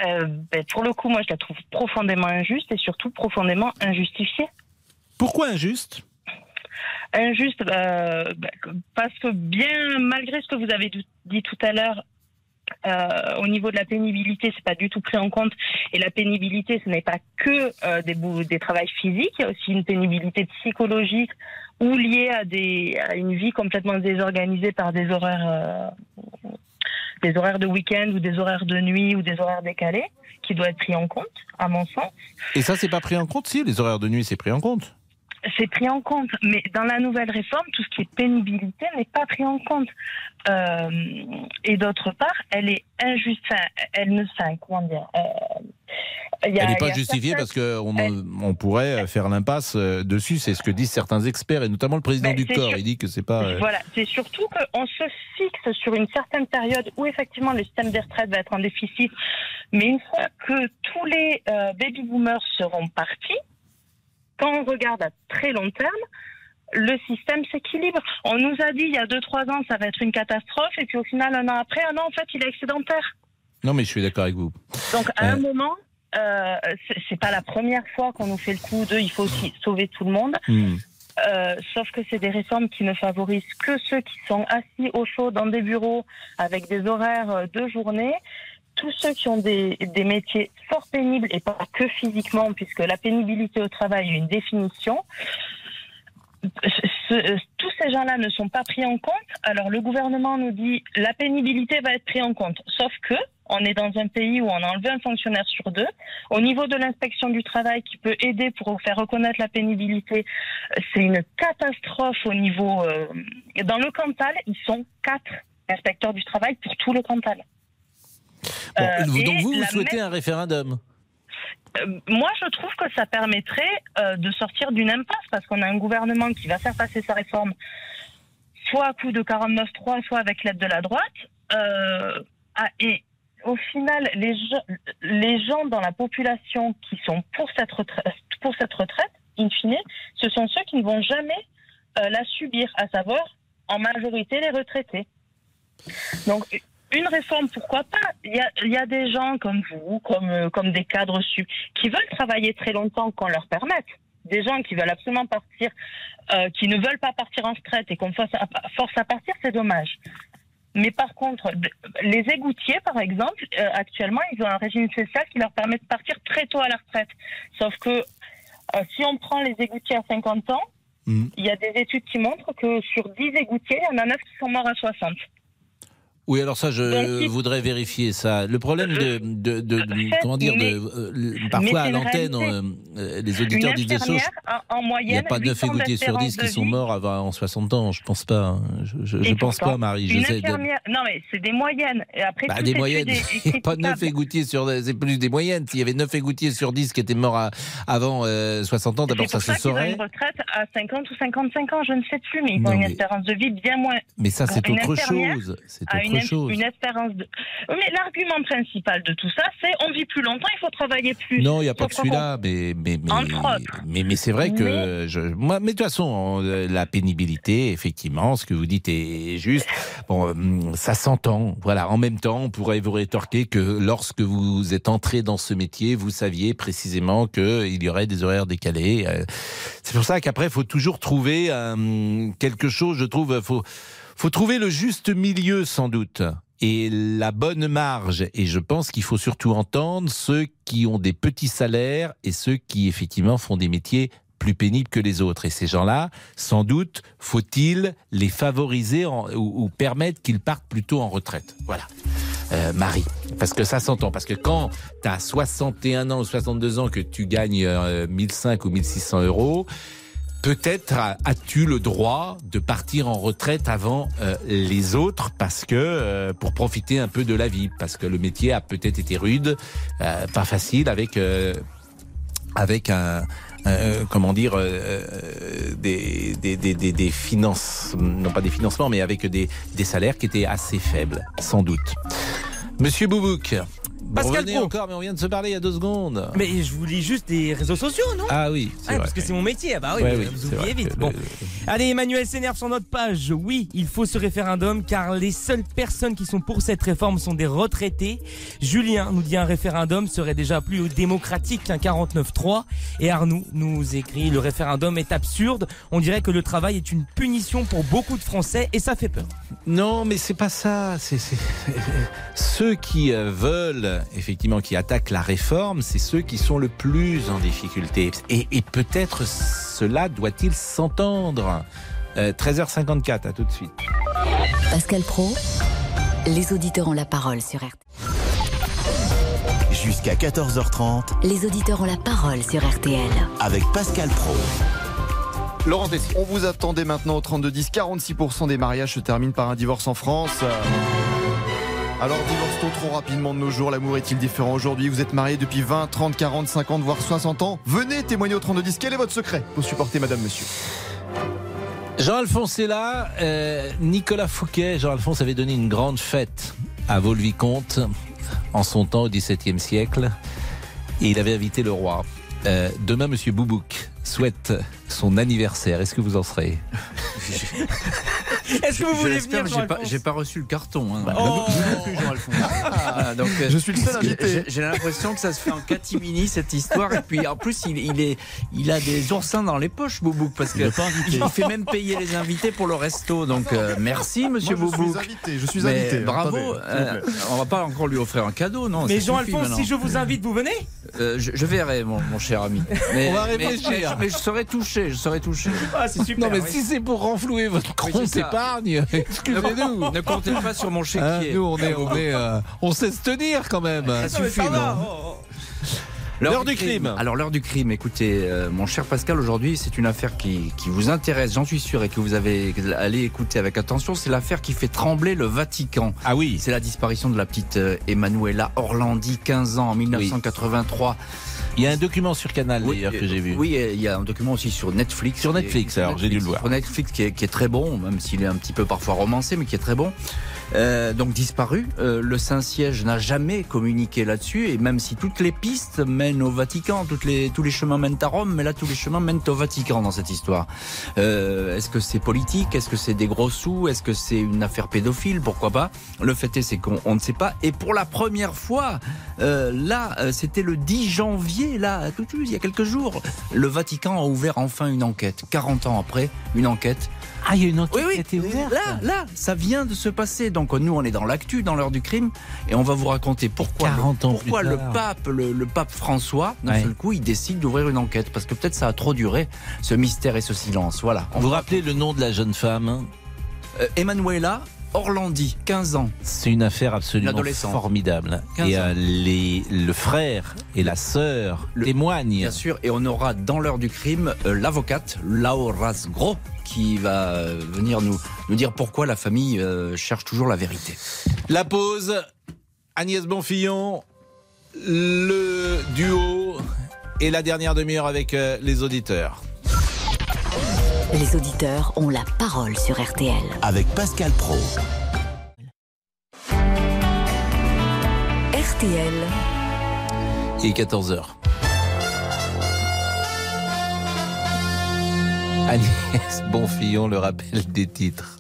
Euh, ben, pour le coup, moi, je la trouve profondément injuste et surtout profondément injustifiée.
Pourquoi injuste?
Injuste euh, ben, parce que bien malgré ce que vous avez dit tout à l'heure, euh, au niveau de la pénibilité, c'est pas du tout pris en compte. Et la pénibilité, ce n'est pas que euh, des, des travails physiques, il y a aussi une pénibilité psychologique ou liée à, des, à une vie complètement désorganisée par des horaires, euh, des horaires de week-end ou des horaires de nuit ou des horaires décalés, qui doit être pris en compte, à mon sens.
Et ça, c'est pas pris en compte Si, les horaires de nuit, c'est pris en compte.
C'est pris en compte, mais dans la nouvelle réforme, tout ce qui est pénibilité n'est pas pris en compte. Euh, et d'autre part, elle est injuste. Elle ne enfin, comment dire euh, il y a-
Elle n'est
y
pas
a
justifiée parce qu'on on pourrait faire l'impasse euh, dessus. C'est ce que disent certains experts et notamment le président
Mais
du corps. Il dit que c'est pas. euh,
Voilà, c'est surtout qu'on se fixe sur une certaine période où effectivement le système des retraites va être en déficit, mais une fois que tous les baby boomers seront partis, quand on regarde à très long terme, le système s'équilibre. On nous a dit il y a 2-3 ans ça va être une catastrophe, et puis au final, un an après, un an en fait, il est excédentaire.
Non, mais je suis d'accord avec vous.
Donc à un
Euh.
moment, euh, c'est- pas la première fois qu'on nous fait le coup de il faut aussi sauver tout le monde.
Hmm.
Euh, sauf que c'est des réformes qui ne favorisent que ceux qui sont assis au chaud dans des bureaux avec des horaires euh, de journée. Tous ceux qui ont des, métiers fort pénibles et pas que physiquement, puisque la pénibilité au travail a une définition. Tous ces gens-là ne sont pas pris en compte. Alors le gouvernement nous dit la pénibilité va être prise en compte. Sauf que on est dans un pays où on a enlevé un fonctionnaire sur deux. Au niveau de l'inspection du travail qui peut aider pour faire reconnaître la pénibilité, c'est une catastrophe au niveau. euh, dans le Cantal, ils sont quatre inspecteurs du travail pour tout le Cantal.
Bon,
Euh,
donc vous, vous souhaitez
même-
un référendum
euh, moi, je trouve que ça permettrait euh, de sortir d'une impasse parce qu'on a un gouvernement qui va faire passer sa réforme soit à coup de 49.3, soit avec l'aide de la droite. Euh, ah, et au final, les gens, les gens dans la population qui sont pour cette retraite, pour cette retraite in fine, ce sont ceux qui ne vont jamais euh, la subir, à savoir en majorité les retraités. Donc, une réforme, pourquoi pas? Il y, a, y a des gens comme vous, comme, euh, comme des cadres su, qui veulent travailler très longtemps qu'on leur permette. Des gens qui veulent absolument partir, euh, qui ne veulent pas partir en retraite et qu'on force à, partir, c'est dommage. Mais par contre, les égoutiers, par exemple, euh, actuellement, ils ont un régime social qui leur permet de partir très tôt à la retraite. Sauf que euh, si on prend les égoutiers à 50 ans,
Mm.
il y a des études qui montrent que sur 10 égoutiers, il y en a 9 qui sont morts à 60.
Oui, alors ça, je
il-
voudrais vérifier ça. Le problème de, de, de- comment dire,
mais-
de, euh, parfois à l'antenne, euh, euh, les auditeurs disent des choses.
en, en
Il n'y
moyenne,
a pas 9
8 ans
égoutiers sur 10 qui sont morts avant 60 ans, je pense pas. hein. Je,
Et
pense pas, Marie. Je sais.
Non, mais c'est des moyennes. Et après,
Bah, des moyennes. [laughs] a pas 9
critiquable.
égoutiers sur. C'est plus des moyennes. S'il y avait 9 égoutiers sur 10 qui étaient morts à- avant euh, 60 ans, d'abord ça se
ça ont
saurait.
une retraite à 50 ou 55 ans, je ne sais plus, mais ils ont une espérance de vie bien moins.
Mais ça, c'est autre chose. C'est
a une,
chose.
une espérance de. Mais l'argument principal de tout ça, c'est on vit plus longtemps, il faut travailler plus.
Non, il n'y a pas que celui-là, mais, mais, mais, mais, mais c'est vrai que je, moi, mais de toute façon, euh, la pénibilité, effectivement, ce que vous dites est juste. Bon, euh, ça s'entend. Voilà. En même temps, on pourrait vous rétorquer que lorsque vous êtes entré dans ce métier, vous saviez précisément qu'il y aurait des horaires décalés. Euh, C'est pour ça qu'après, il faut toujours trouver euh, quelque chose. Je trouve, faut, faut trouver le juste milieu, sans doute. Et la bonne marge, et je pense qu'il faut surtout entendre ceux qui ont des petits salaires et ceux qui effectivement font des métiers plus pénibles que les autres. Et ces gens-là, sans doute, faut-il les favoriser ou, permettre qu'ils partent plutôt en retraite. Voilà. Euh, Marie, parce que ça s'entend. Parce que quand tu as 61 ans ou 62 ans que tu gagnes euh, 1500 ou 1600 euros, peut-être as- as-tu le droit de partir en retraite avant euh, les autres parce que euh, pour profiter un peu de la vie parce que le métier a peut-être été rude, euh, pas facile avec euh, avec un euh, comment dire euh, euh, des, des, des, des finances non pas des financements mais avec des, des salaires qui étaient assez faibles sans doute. Monsieur Boubouk,
Pascal Pro.
encore mais on vient de se parler il y a deux secondes.
Mais je vous lis juste des réseaux sociaux, non?
Ah oui,
Ah,
vrai.
parce que c'est mon métier. Ah bah oui,
Ouais,
mais
oui,
vous oubliez vite.
que
Bon.
le-
Allez, Emmanuel s'énerve sur notre page. Oui, il faut ce référendum car les seules personnes qui sont pour cette réforme sont des retraités. Julien nous dit un référendum serait déjà plus démocratique qu'un 49-3. Et Arnaud nous écrit le référendum est absurde. On dirait que le travail est une punition pour beaucoup de Français et ça fait peur.
Non, mais c'est pas ça. C'est ceux qui euh, effectivement qui attaquent la réforme, c'est ceux qui sont le plus en difficulté. Et, et peut-être cela doit-il s'entendre. Euh, 13h54, à tout de suite.
Pascal Pro, les auditeurs ont la parole sur RTL.
Jusqu'à 14h30
Les auditeurs ont la parole sur RTL.
avec Pascal Pro.
Laurent Tessier. On vous attendait maintenant au 32-10. 46% des mariages se terminent par un divorce en France. Alors, divorce-t-on trop rapidement de nos jours L'amour est-il différent aujourd'hui Vous êtes marié depuis 20, 30, 40, 50, voire 60 ans Venez témoigner au 32-10. Quel est votre secret pour supporter madame, monsieur?
Jean-Alphonse est là. euh, Nicolas Fouquet, Jean-Alphonse avait donné une grande fête à Vaux-le-Vicomte en son temps au XVIIe siècle. Et il avait invité le roi. Euh, demain, Monsieur Boubouk souhaite son anniversaire. Est-ce que vous en serez? [laughs]
Est-ce que vous
Je
voulez venir,
j'ai pas,
Jean-Alphonse
j'ai pas reçu le carton. Hein.
Oh.
Plus, Jean-Alphonse. Ah, donc,
Je suis le seul invité.
j'ai- l'impression que ça se fait en catimini cette histoire. Et puis en plus, il, il est, il a des oursins dans les poches, Boubouk, parce que
Il pas
il fait même payer les invités pour le resto. Donc euh, merci, Monsieur
Moi, je
Boubouk.
suis invité, je suis
Mais
invité.
Bravo.
Attendez,
Euh, on va pas encore lui offrir un cadeau, non
Mais Jean-Alphonse, si je vous invite, vous venez?
Euh, je, je verrai, mon, mon cher ami. Mais, [laughs]
On va
mais-
réfléchir.
Mais, mais je serai touché, je serai touché.
Ah, c'est super.
Non, mais
oui.
si c'est pour renflouer votre
Oui,
compte
c'est ça.
Épargne, [laughs] excusez-nous.
Ne comptez pas sur mon
Hein,
chéquier.
nous, on est, on est, euh, on sait se tenir quand même.
Ça
mais
suffit,
ça
non
oh.
L'heure du crime.
Alors l'heure du crime, écoutez, euh, mon cher Pascal, aujourd'hui c'est une affaire qui, qui vous intéresse, j'en suis sûr, et que vous avez allé écouter avec attention. C'est l'affaire qui fait trembler le Vatican.
Ah oui.
C'est la disparition de la petite euh, Emanuela Orlandi, 15 ans, en 1983.
Il y a un document sur Canal d'ailleurs
euh,
que j'ai vu.
Oui, il y a un document aussi sur Netflix.
Sur Netflix, alors, j'ai dû le voir.
Sur Netflix qui est, qui est très bon, même s'il est un petit peu parfois romancé, mais qui est très bon. Euh, donc disparu. Euh, le Saint-Siège n'a jamais communiqué là-dessus, et même si toutes les pistes mènent au Vatican, les, tous les chemins mènent à Rome, mais là tous les chemins mènent au Vatican dans cette histoire. Euh, Est-ce que c'est politique? Est-ce que c'est des gros sous? Est-ce que c'est une affaire pédophile? Pourquoi pas? Le fait est, c'est qu'on on ne sait pas. Et pour la première fois, là, c'était le 10 janvier, là, tout il y a quelques jours, le Vatican a ouvert enfin une enquête. 40 ans après, une enquête
Ah, il y a une enquête
Oui, oui.
qui a été ouverte.
Là, là, ça vient de se passer. Donc nous, on est dans l'actu, dans l'heure du crime, et on va vous raconter pourquoi,
40 ans
pourquoi
plus
le pape, le, le pape François, d'un
Ouais.
seul coup, il décide d'ouvrir une enquête parce que peut-être ça a trop duré, ce mystère et ce silence. Voilà.
Vous vous rappelez le nom de la jeune femme hein?
Euh, Emanuela Orlandi, 15 ans.
C'est une affaire absolument formidable.
15
Et euh, les, le frère et la sœur témoignent.
Bien sûr, et on aura dans l'heure du crime euh, l'avocate Laura Gros qui va euh, venir nous, nous dire pourquoi la famille euh, cherche toujours la vérité.
La pause, Agnès Bonfillon, le duo et la dernière demi-heure avec euh, les auditeurs.
Les auditeurs ont la parole sur RTL.
Avec Pascal Pro.
RTL,
Il est 14h. Agnès Bonfillon, le rappel des titres.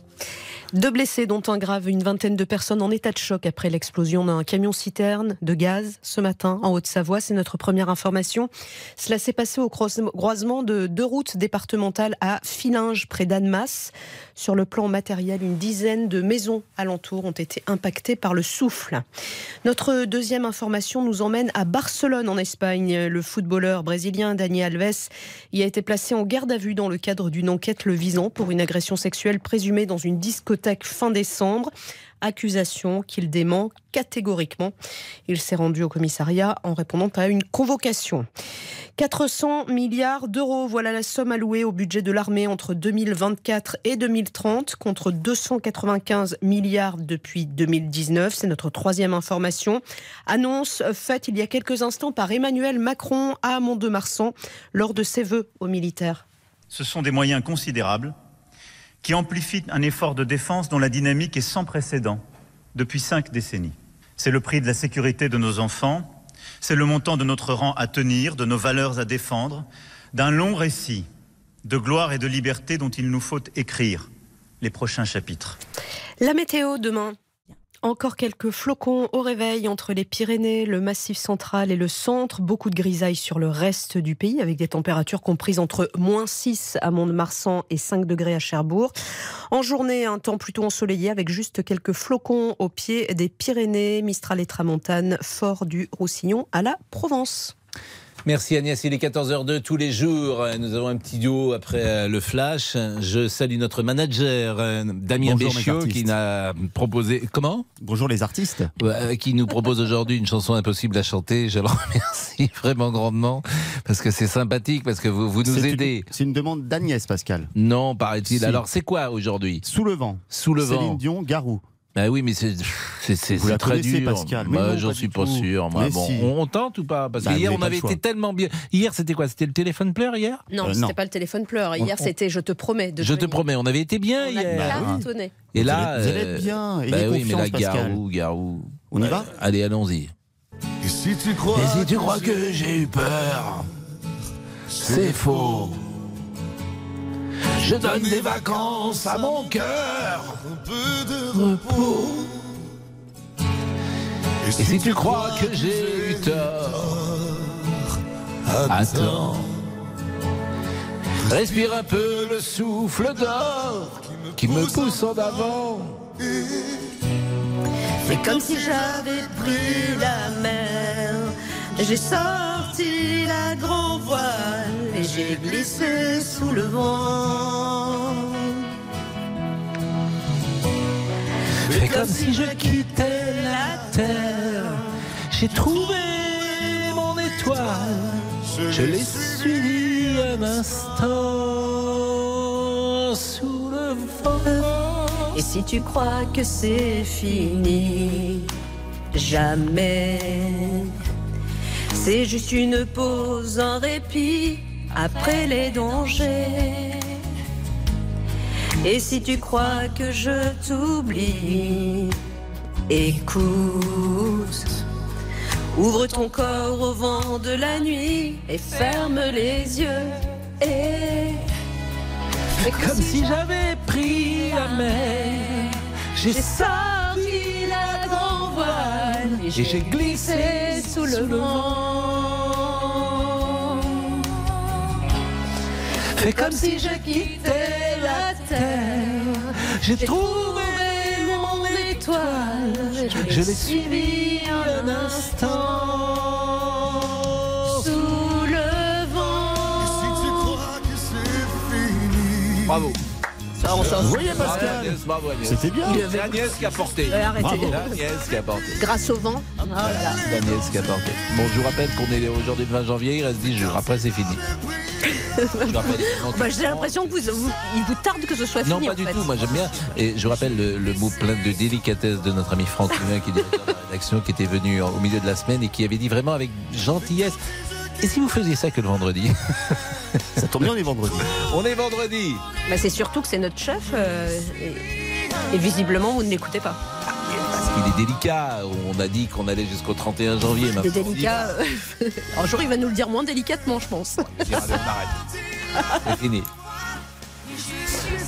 Deux blessés, dont un grave, une vingtaine de personnes en état de choc après l'explosion d'un camion-citerne de gaz ce matin en Haute-Savoie. C'est notre première information. Cela s'est passé au croise- croisement de deux routes départementales à Filinge, près d'Annemasse. Sur le plan matériel, une dizaine de maisons alentours ont été impactées par le souffle. Notre deuxième information nous emmène à Barcelone, en Espagne. Le footballeur brésilien Dani Alves y a été placé en garde à vue dans le cadre d'une enquête le visant pour une agression sexuelle présumée dans une discothèque fin décembre. Accusation qu'il dément catégoriquement. Il s'est rendu au commissariat en répondant à une convocation. 400 milliards d'euros, voilà la somme allouée au budget de l'armée entre 2024 et 2030 contre 295 milliards depuis 2019. C'est notre troisième information. Annonce faite il y a quelques instants par Emmanuel Macron à Mont-de-Marsan lors de ses vœux aux militaires.
Ce sont des moyens considérables qui amplifient un effort de défense dont la dynamique est sans précédent depuis cinq décennies. C'est le prix de la sécurité de nos enfants, c'est le montant de notre rang à tenir, de nos valeurs à défendre, d'un long récit de gloire et de liberté dont il nous faut écrire les prochains chapitres.
La météo demain. Encore quelques flocons au réveil entre les Pyrénées, le Massif central et le centre. Beaucoup de grisailles sur le reste du pays avec des températures comprises entre moins 6 à Mont-de-Marsan et 5 degrés à Cherbourg. En journée, un temps plutôt ensoleillé avec juste quelques flocons au pied des Pyrénées, Mistral et Tramontane, fort du Roussillon à la Provence.
Merci Agnès, il est 14h02 tous les jours. Nous avons un petit duo après euh, le flash. Je salue notre manager euh, Damien Béchiot qui n'a proposé comment?
Bonjour les artistes.
Euh, qui nous propose aujourd'hui une chanson impossible à chanter. Je le [laughs] remercie vraiment grandement parce que c'est sympathique parce que vous, vous nous aidez.
C'est une demande d'Agnès Pascal.
Non, paraît-il.
Si.
Alors c'est quoi aujourd'hui?
Sous le vent.
Sous le vent.
Céline Dion, Garou.
Bah oui, mais c'est c'est très dur.
Pascal,
Bah, J'en suis pas
tout.
sûr. Moi.
Mais
Bon,
si.
on, on tente ou pas? Parce que
Bah,
hier
vous
on avait été tellement bien. Hier c'était quoi? C'était le téléphone pleure hier?
Non,
Euh,
c'était pas le téléphone pleure. Hier,
On-
c'était Je te promets. De
Je te promets, on avait été bien
On a
hier.
cartonné.
Et là,
allez- vous allez
euh,
être bien.
Bah oui, mais là,
Pascal.
Garou, Garou.
On y va?
Allez, allons-y.
Et si tu crois,
Et si tu crois que j'ai eu peur, c'est faux. Je donne des vacances à mon cœur.
un peu de repos.
Et si tu crois que j'ai eu tort, attends. Respire un peu le souffle d'or qui me pousse en avant.
C'est comme si j'avais pris la mer. J'ai sorti la grand voile et j'ai glissé sous le vent.
Fais comme si je quittais la terre. J'ai trouvé mon étoile. Je l'ai suivi un instant sous le vent.
Et si tu crois que c'est fini, jamais. C'est juste une pause, un répit après les dangers. Et si tu crois que je t'oublie, écoute. Ouvre ton corps au vent de la nuit et ferme les yeux. Et
Fais comme si j'avais pris la mer. J'ai
sorti la grand voile et j'ai glissé sous le vent.
Fais
Comme si je quittais la terre.
J'ai
trouvé mon étoile.
Je l'ai suivi un instant.
Sous le vent.
Bravo.
Ça, on s'en
Vous
voyez,
Pascal Agnès.
C'était bien.
C'est Agnès qui a porté.
Arrêtez.
Agnès qui a porté.
Grâce au vent. Oh là là.
C'est Agnès qui a porté. Bon, je vous rappelle qu'on est aujourd'hui le 20 janvier, il reste 10 jours. Après, c'est fini.
Bah, J'ai l'impression que vous, vous- il vous tarde que ce soit
Non,
fini.
pas
en
du
fait.
tout. Moi, j'aime bien. Et je vous rappelle le, le mot plein de délicatesse de notre ami Franck Humain, qui est directeur de la rédaction, qui était venu en- au milieu de la semaine et qui avait dit vraiment avec gentillesse. Et si vous faisiez ça que le vendredi [laughs]
Ça tombe bien, on est vendredi.
On est vendredi.
Bah, c'est surtout que c'est notre chef. euh, et, et visiblement, vous ne l'écoutez pas.
Parce qu'il est délicat. On a dit qu'on allait jusqu'au 31 janvier. Maintenant.
délicats. euh, [laughs] Un jour, il va nous le dire moins délicatement, je pense.
C'est fini.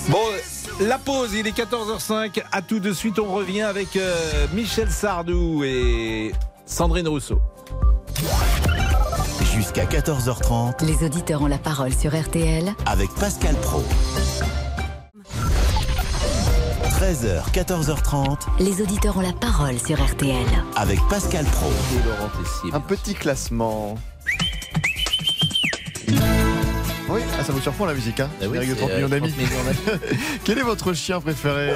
Bon, la pause, il est 14h05. À tout de suite, on revient avec euh, Michel Sardou et Sandrine Rousseau.
Jusqu'à 14h30
Les auditeurs ont la parole sur RTL
avec Pascal Pro. 13h, 14h30
Les auditeurs ont la parole sur RTL.
avec Pascal Pro.
Et Laurent Tessier.
Un petit classement. Oui, ah, ça vous surprend la musique, hein
Ah oui,
Avec
c'est,
30
euh,
millions d'amis.
30 millions d'amis.
Quel est votre chien préféré?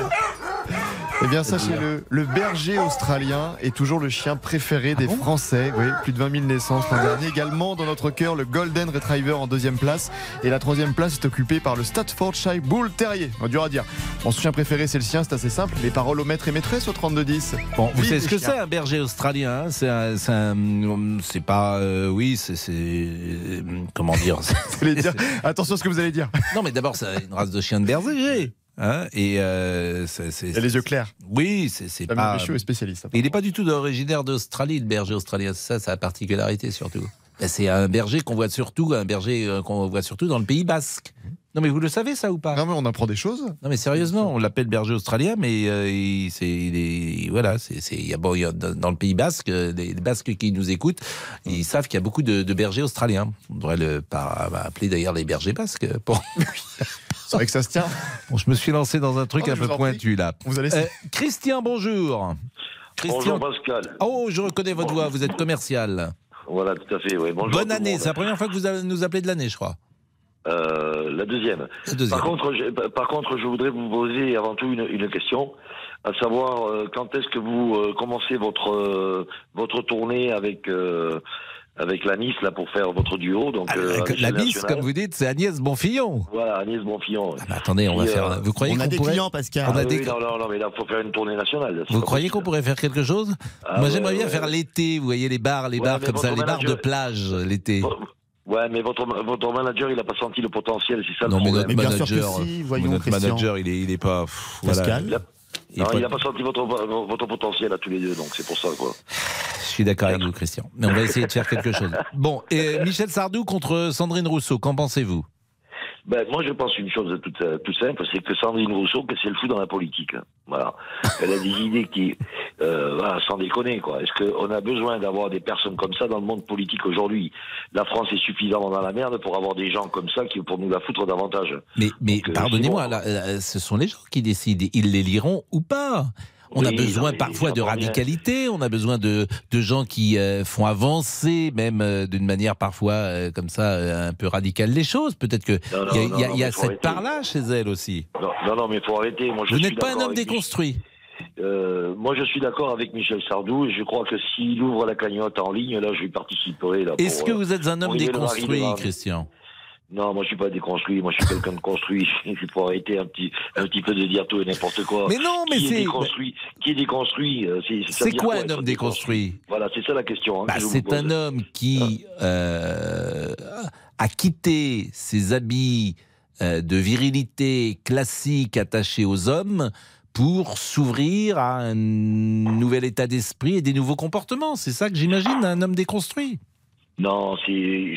Eh bien, sachez-le, le berger australien est toujours le chien préféré des Français. Oui, plus de 20 000 naissances l'an dernier. Également, dans notre cœur, le Golden Retriever en deuxième place. Et la troisième place est occupée par le Staffordshire Bull Terrier. Oh, dur à dire. Mon chien préféré, c'est le sien, c'est assez simple. Les paroles au maître et maîtresse au 32-10.
Bon, vous savez ce que c'est un berger australien hein? C'est un, c'est pas, euh, oui, c'est, euh, comment dire? [laughs]
Dire- Attention à ce que vous allez dire.
Non, mais d'abord, c'est une race de chien de berger. Hein et euh,
Il a les yeux clairs.
Oui, c'est, pas.
Est spécialiste.
Il n'est pas du tout originaire d'Australie, le berger australien. C'est ça sa particularité surtout. Ben, C'est un berger qu'on voit surtout, un berger euh, qu'on voit surtout dans le Pays Basque. Non, mais vous le savez ça ou pas?
Non, mais on apprend des choses.
Non, mais sérieusement, on l'appelle berger australien, mais euh, il, c'est, il est, voilà, c'est, il y a, bon, il y a dans le Pays Basque, les, Basques qui nous écoutent, ils savent qu'il y a beaucoup de, de bergers australiens. On devrait le appeler d'ailleurs les bergers basques. Pour... [laughs]
C'est vrai que ça se tient. [laughs]
Bon, je me suis lancé dans un truc
Oh,
un peu pointu là.
Vous allez.
Euh, Christian, bonjour. Christian.
Bonjour Pascal.
Oh, je reconnais votre voix, vous êtes commercial.
Voilà, tout à fait. Bonjour
Bonne année, c'est la première fois que vous nous appelez de l'année, je crois.
Euh, la deuxième.
La deuxième.
Par contre, je, par contre, je voudrais vous poser avant tout une, une question, à savoir euh, quand est-ce que vous euh, commencez votre euh, votre tournée avec euh, avec la Nice là pour faire votre duo. Donc euh,
Ah, La
l'échelle
Nice,
nationale.
comme vous dites, c'est Agnès Bonfillon.
Voilà, Agnès Bonfillon.
Ah, bah, attendez, on va faire.
euh,
Vous croyez qu'on
des
pourrait...
clients, Pascal.
On a
Ah
des-
oui, non, non, non, mais là, faut faire une tournée nationale.
Vous croyez qu'on pourrait faire quelque chose
Ah
Moi,
ouais,
j'aimerais bien
ouais,
faire l'été. Vous voyez les bars, les
Ouais,
bars comme ça, les bars de
manager-
plage l'été.
Ouais, mais votre, votre manager, il n'a pas senti le potentiel, c'est ça
Non,
le
mais
problème.
notre
Mais bien sûr
manager,
que si,
euh,
voyons,
notre manager, il est, il est pas. pff, voilà.
Il a- non, il n'a pas senti votre, votre potentiel à tous les deux, donc c'est pour ça, quoi.
Je suis d'accord avec vous, Christian. Mais on va essayer de faire quelque chose. [laughs] Bon, et Michel Sardou contre Sandrine Rousseau, qu'en pensez-vous?
Ben, moi, je pense une chose toute, euh, toute simple, c'est que Sandrine Rousseau, que c'est le fou dans la politique. hein. Voilà. Elle a des idées qui, euh, voilà, sans déconner, quoi. Est-ce qu'on a besoin d'avoir des personnes comme ça dans le monde politique aujourd'hui? La France est suffisamment dans la merde pour avoir des gens comme ça qui pour nous la foutre davantage.
Mais, mais
euh,
pardonnez-moi, euh, ce sont les gens qui décident. Ils les liront ou pas? On a besoin
non,
parfois de radicalité, on a besoin de, de gens qui euh, font avancer, même euh, d'une manière parfois euh, comme ça, euh, un peu radicale, les choses. Peut-être qu'il y a,
non,
il y a-
non,
il y a
mais faut
cette part-là chez elle aussi.
Non, non, mais faut arrêter. Moi, je
Vous n'êtes pas un homme déconstruit.
Euh, moi, je suis d'accord avec Michel Sardou et je crois que s'il ouvre la cagnotte en ligne, là, je lui participerai. là,
Est-ce que vous êtes un homme déconstruit, Christian?
Non, moi, je suis pas déconstruit. Moi, je suis quelqu'un de construit. [laughs] Il faut arrêter un petit, un petit peu de dire tout et n'importe quoi.
Mais non, mais c'est-
Est déconstruit, qui est déconstruit euh, c'est- dire
quoi un homme déconstruit?
Voilà, c'est ça la question. hein,
Bah,
que
c'est un homme qui euh, a quitté ses habits euh, de virilité classique attachés aux hommes pour s'ouvrir à un nouvel état d'esprit et des nouveaux comportements. C'est ça que j'imagine un homme déconstruit.
Non, c'est.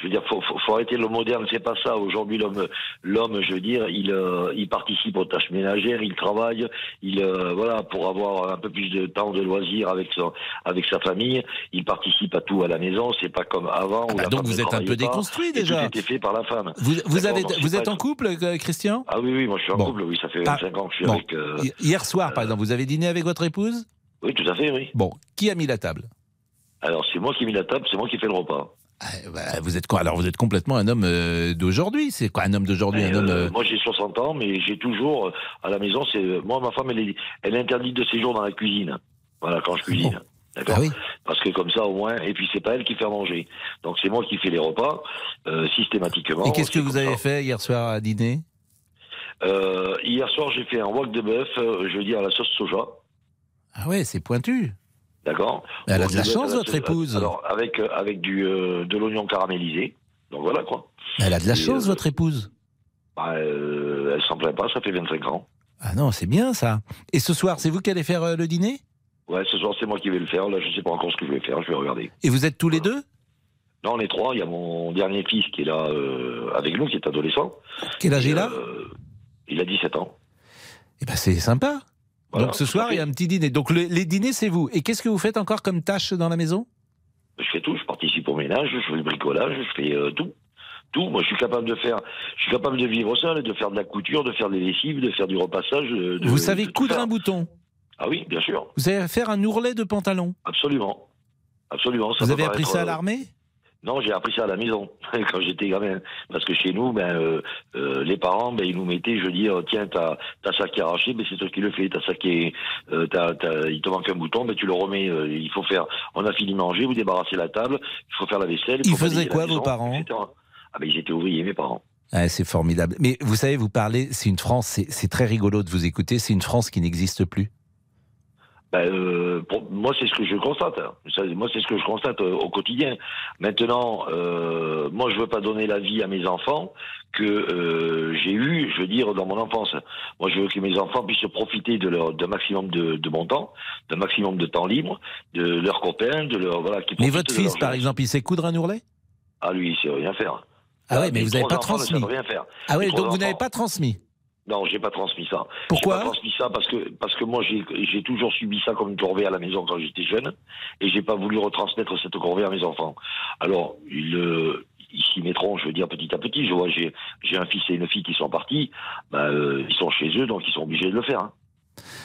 Je- veux dire, faut, faut, faut arrêter le moderne, c'est pas ça. Aujourd'hui, l'homme, l'homme, je veux dire, il, euh, il participe aux tâches ménagères, il travaille, il, euh, voilà, pour avoir un peu plus de temps de loisirs avec son, avec sa famille, il participe à tout à la maison. C'est pas comme avant. où
bah
la
donc vous êtes un peu déconstruit, déjà.
Tout était fait par la femme.
Vous, vous, avez,
donc
vous êtes en couple, euh, Christian?
Ah oui, oui, moi je suis en
Bon.
couple. Oui, ça fait
Ah,
25 ans que je suis
bon.
avec. euh,
Hi- Hier soir, par exemple, vous avez dîné avec votre épouse?
Oui, tout à fait, oui.
Bon, qui a mis la table?
Alors c'est moi qui ai mis la table, c'est moi qui fais le repas.
Bah, vous êtes quoi Alors vous êtes complètement un homme euh, d'aujourd'hui. C'est quoi un homme d'aujourd'hui Un
Euh,
homme. euh,
Moi j'ai 60 ans, mais j'ai toujours à la maison, c'est moi ma femme elle est, elle est interdite de séjour dans la cuisine. Voilà quand je cuisine. D'accord.
Ah oui.
Parce que comme ça au moins, et puis c'est pas elle qui fait manger. Donc c'est moi qui fais les repas systématiquement.
Et qu'est-ce que vous avez
ça.
fait hier soir à dîner?
Hier soir j'ai fait un wok de bœuf, je veux dire à la sauce soja.
Ah ouais, c'est pointu.
D'accord.
Elle a de la chance, votre épouse.
Alors avec euh, avec du euh, de l'oignon caramélisé. Donc voilà quoi.
Elle a de la
Et,
chance,
euh,
votre épouse.
Bah, euh, elle s'en plaint pas, ça fait 25 ans.
Ah non, c'est bien ça. Et ce soir, c'est vous qui allez faire le dîner?
Ouais, ce soir c'est moi qui vais le faire. Là, je sais pas encore ce que je vais faire. Je vais regarder.
Et vous êtes tous les deux?
Non, on est trois. Il y a mon dernier fils qui est là avec nous, qui est adolescent.
Quel âge il a?
Il a 17 ans.
Eh ben c'est sympa.
Voilà,
Donc ce soir, il y a un petit dîner. Donc le- les dîners, c'est vous. Et qu'est-ce que vous faites encore comme tâche dans la maison?
Je fais tout. Je participe au ménage, je fais le bricolage, je fais euh, tout. Tout. Moi, je suis capable de faire. Je suis capable de vivre seul, de faire de la couture, de faire des lessives, de faire du repassage. euh, de-
Vous savez
de
coudre
faire.
un bouton?
Ah oui, bien sûr.
Vous savez faire un ourlet de pantalon?
Absolument. Absolument. Ça
Vous avez appris ça à
euh,
l'armée?
Non, j'ai appris ça à la maison [laughs] quand j'étais gamin. Parce que chez nous, ben, euh, euh, les parents, ben, ils nous mettaient, je veux dire, tiens, t'as t'as ça qui est arraché, ben, c'est toi qui le fais. T'as ça qui est, euh, t'as- t'as- il te manque un bouton, ben, tu le remets. euh, il faut faire. On a fini de manger, vous débarrassez la table, il faut faire la vaisselle. il
Ils faisaient quoi, vos parents
etc. Ah ben, ils étaient ouvriers, mes parents.
Ah, c'est formidable. Mais vous savez, vous parlez, c'est une France, c'est c'est très rigolo de vous écouter, c'est une France qui n'existe plus.
Ben, euh, pour- moi, c'est ce que je constate. hein. Ça, moi, c'est ce que je constate euh, au quotidien. Maintenant, euh, moi, je veux pas donner la vie à mes enfants que euh, j'ai eu, je veux dire, dans mon enfance. Moi, je veux que mes enfants puissent profiter de leur d'un maximum de, de mon temps, d'un maximum de temps libre, de leurs copains, de leur voilà. qu'ils
Mais votre fils, par exemple, il sait coudre un ourlet?
Ah, lui, il sait rien faire.
Ah ouais, mais
Mes
vous n'avez pas transmis.
savent rien faire.
Ah
trois
donc vous n'avez pas transmis.
Non, j'ai pas transmis ça.
Pourquoi
J'ai pas transmis ça parce que parce que moi j'ai toujours subi ça comme une corvée à la maison quand j'étais jeune et j'ai pas voulu retransmettre cette corvée à mes enfants. Alors ils euh, s'y mettront, je veux dire petit à petit. Je vois j'ai j'ai un fils et une fille qui sont partis, bah, euh, ils sont chez eux donc ils sont obligés de le faire. hein.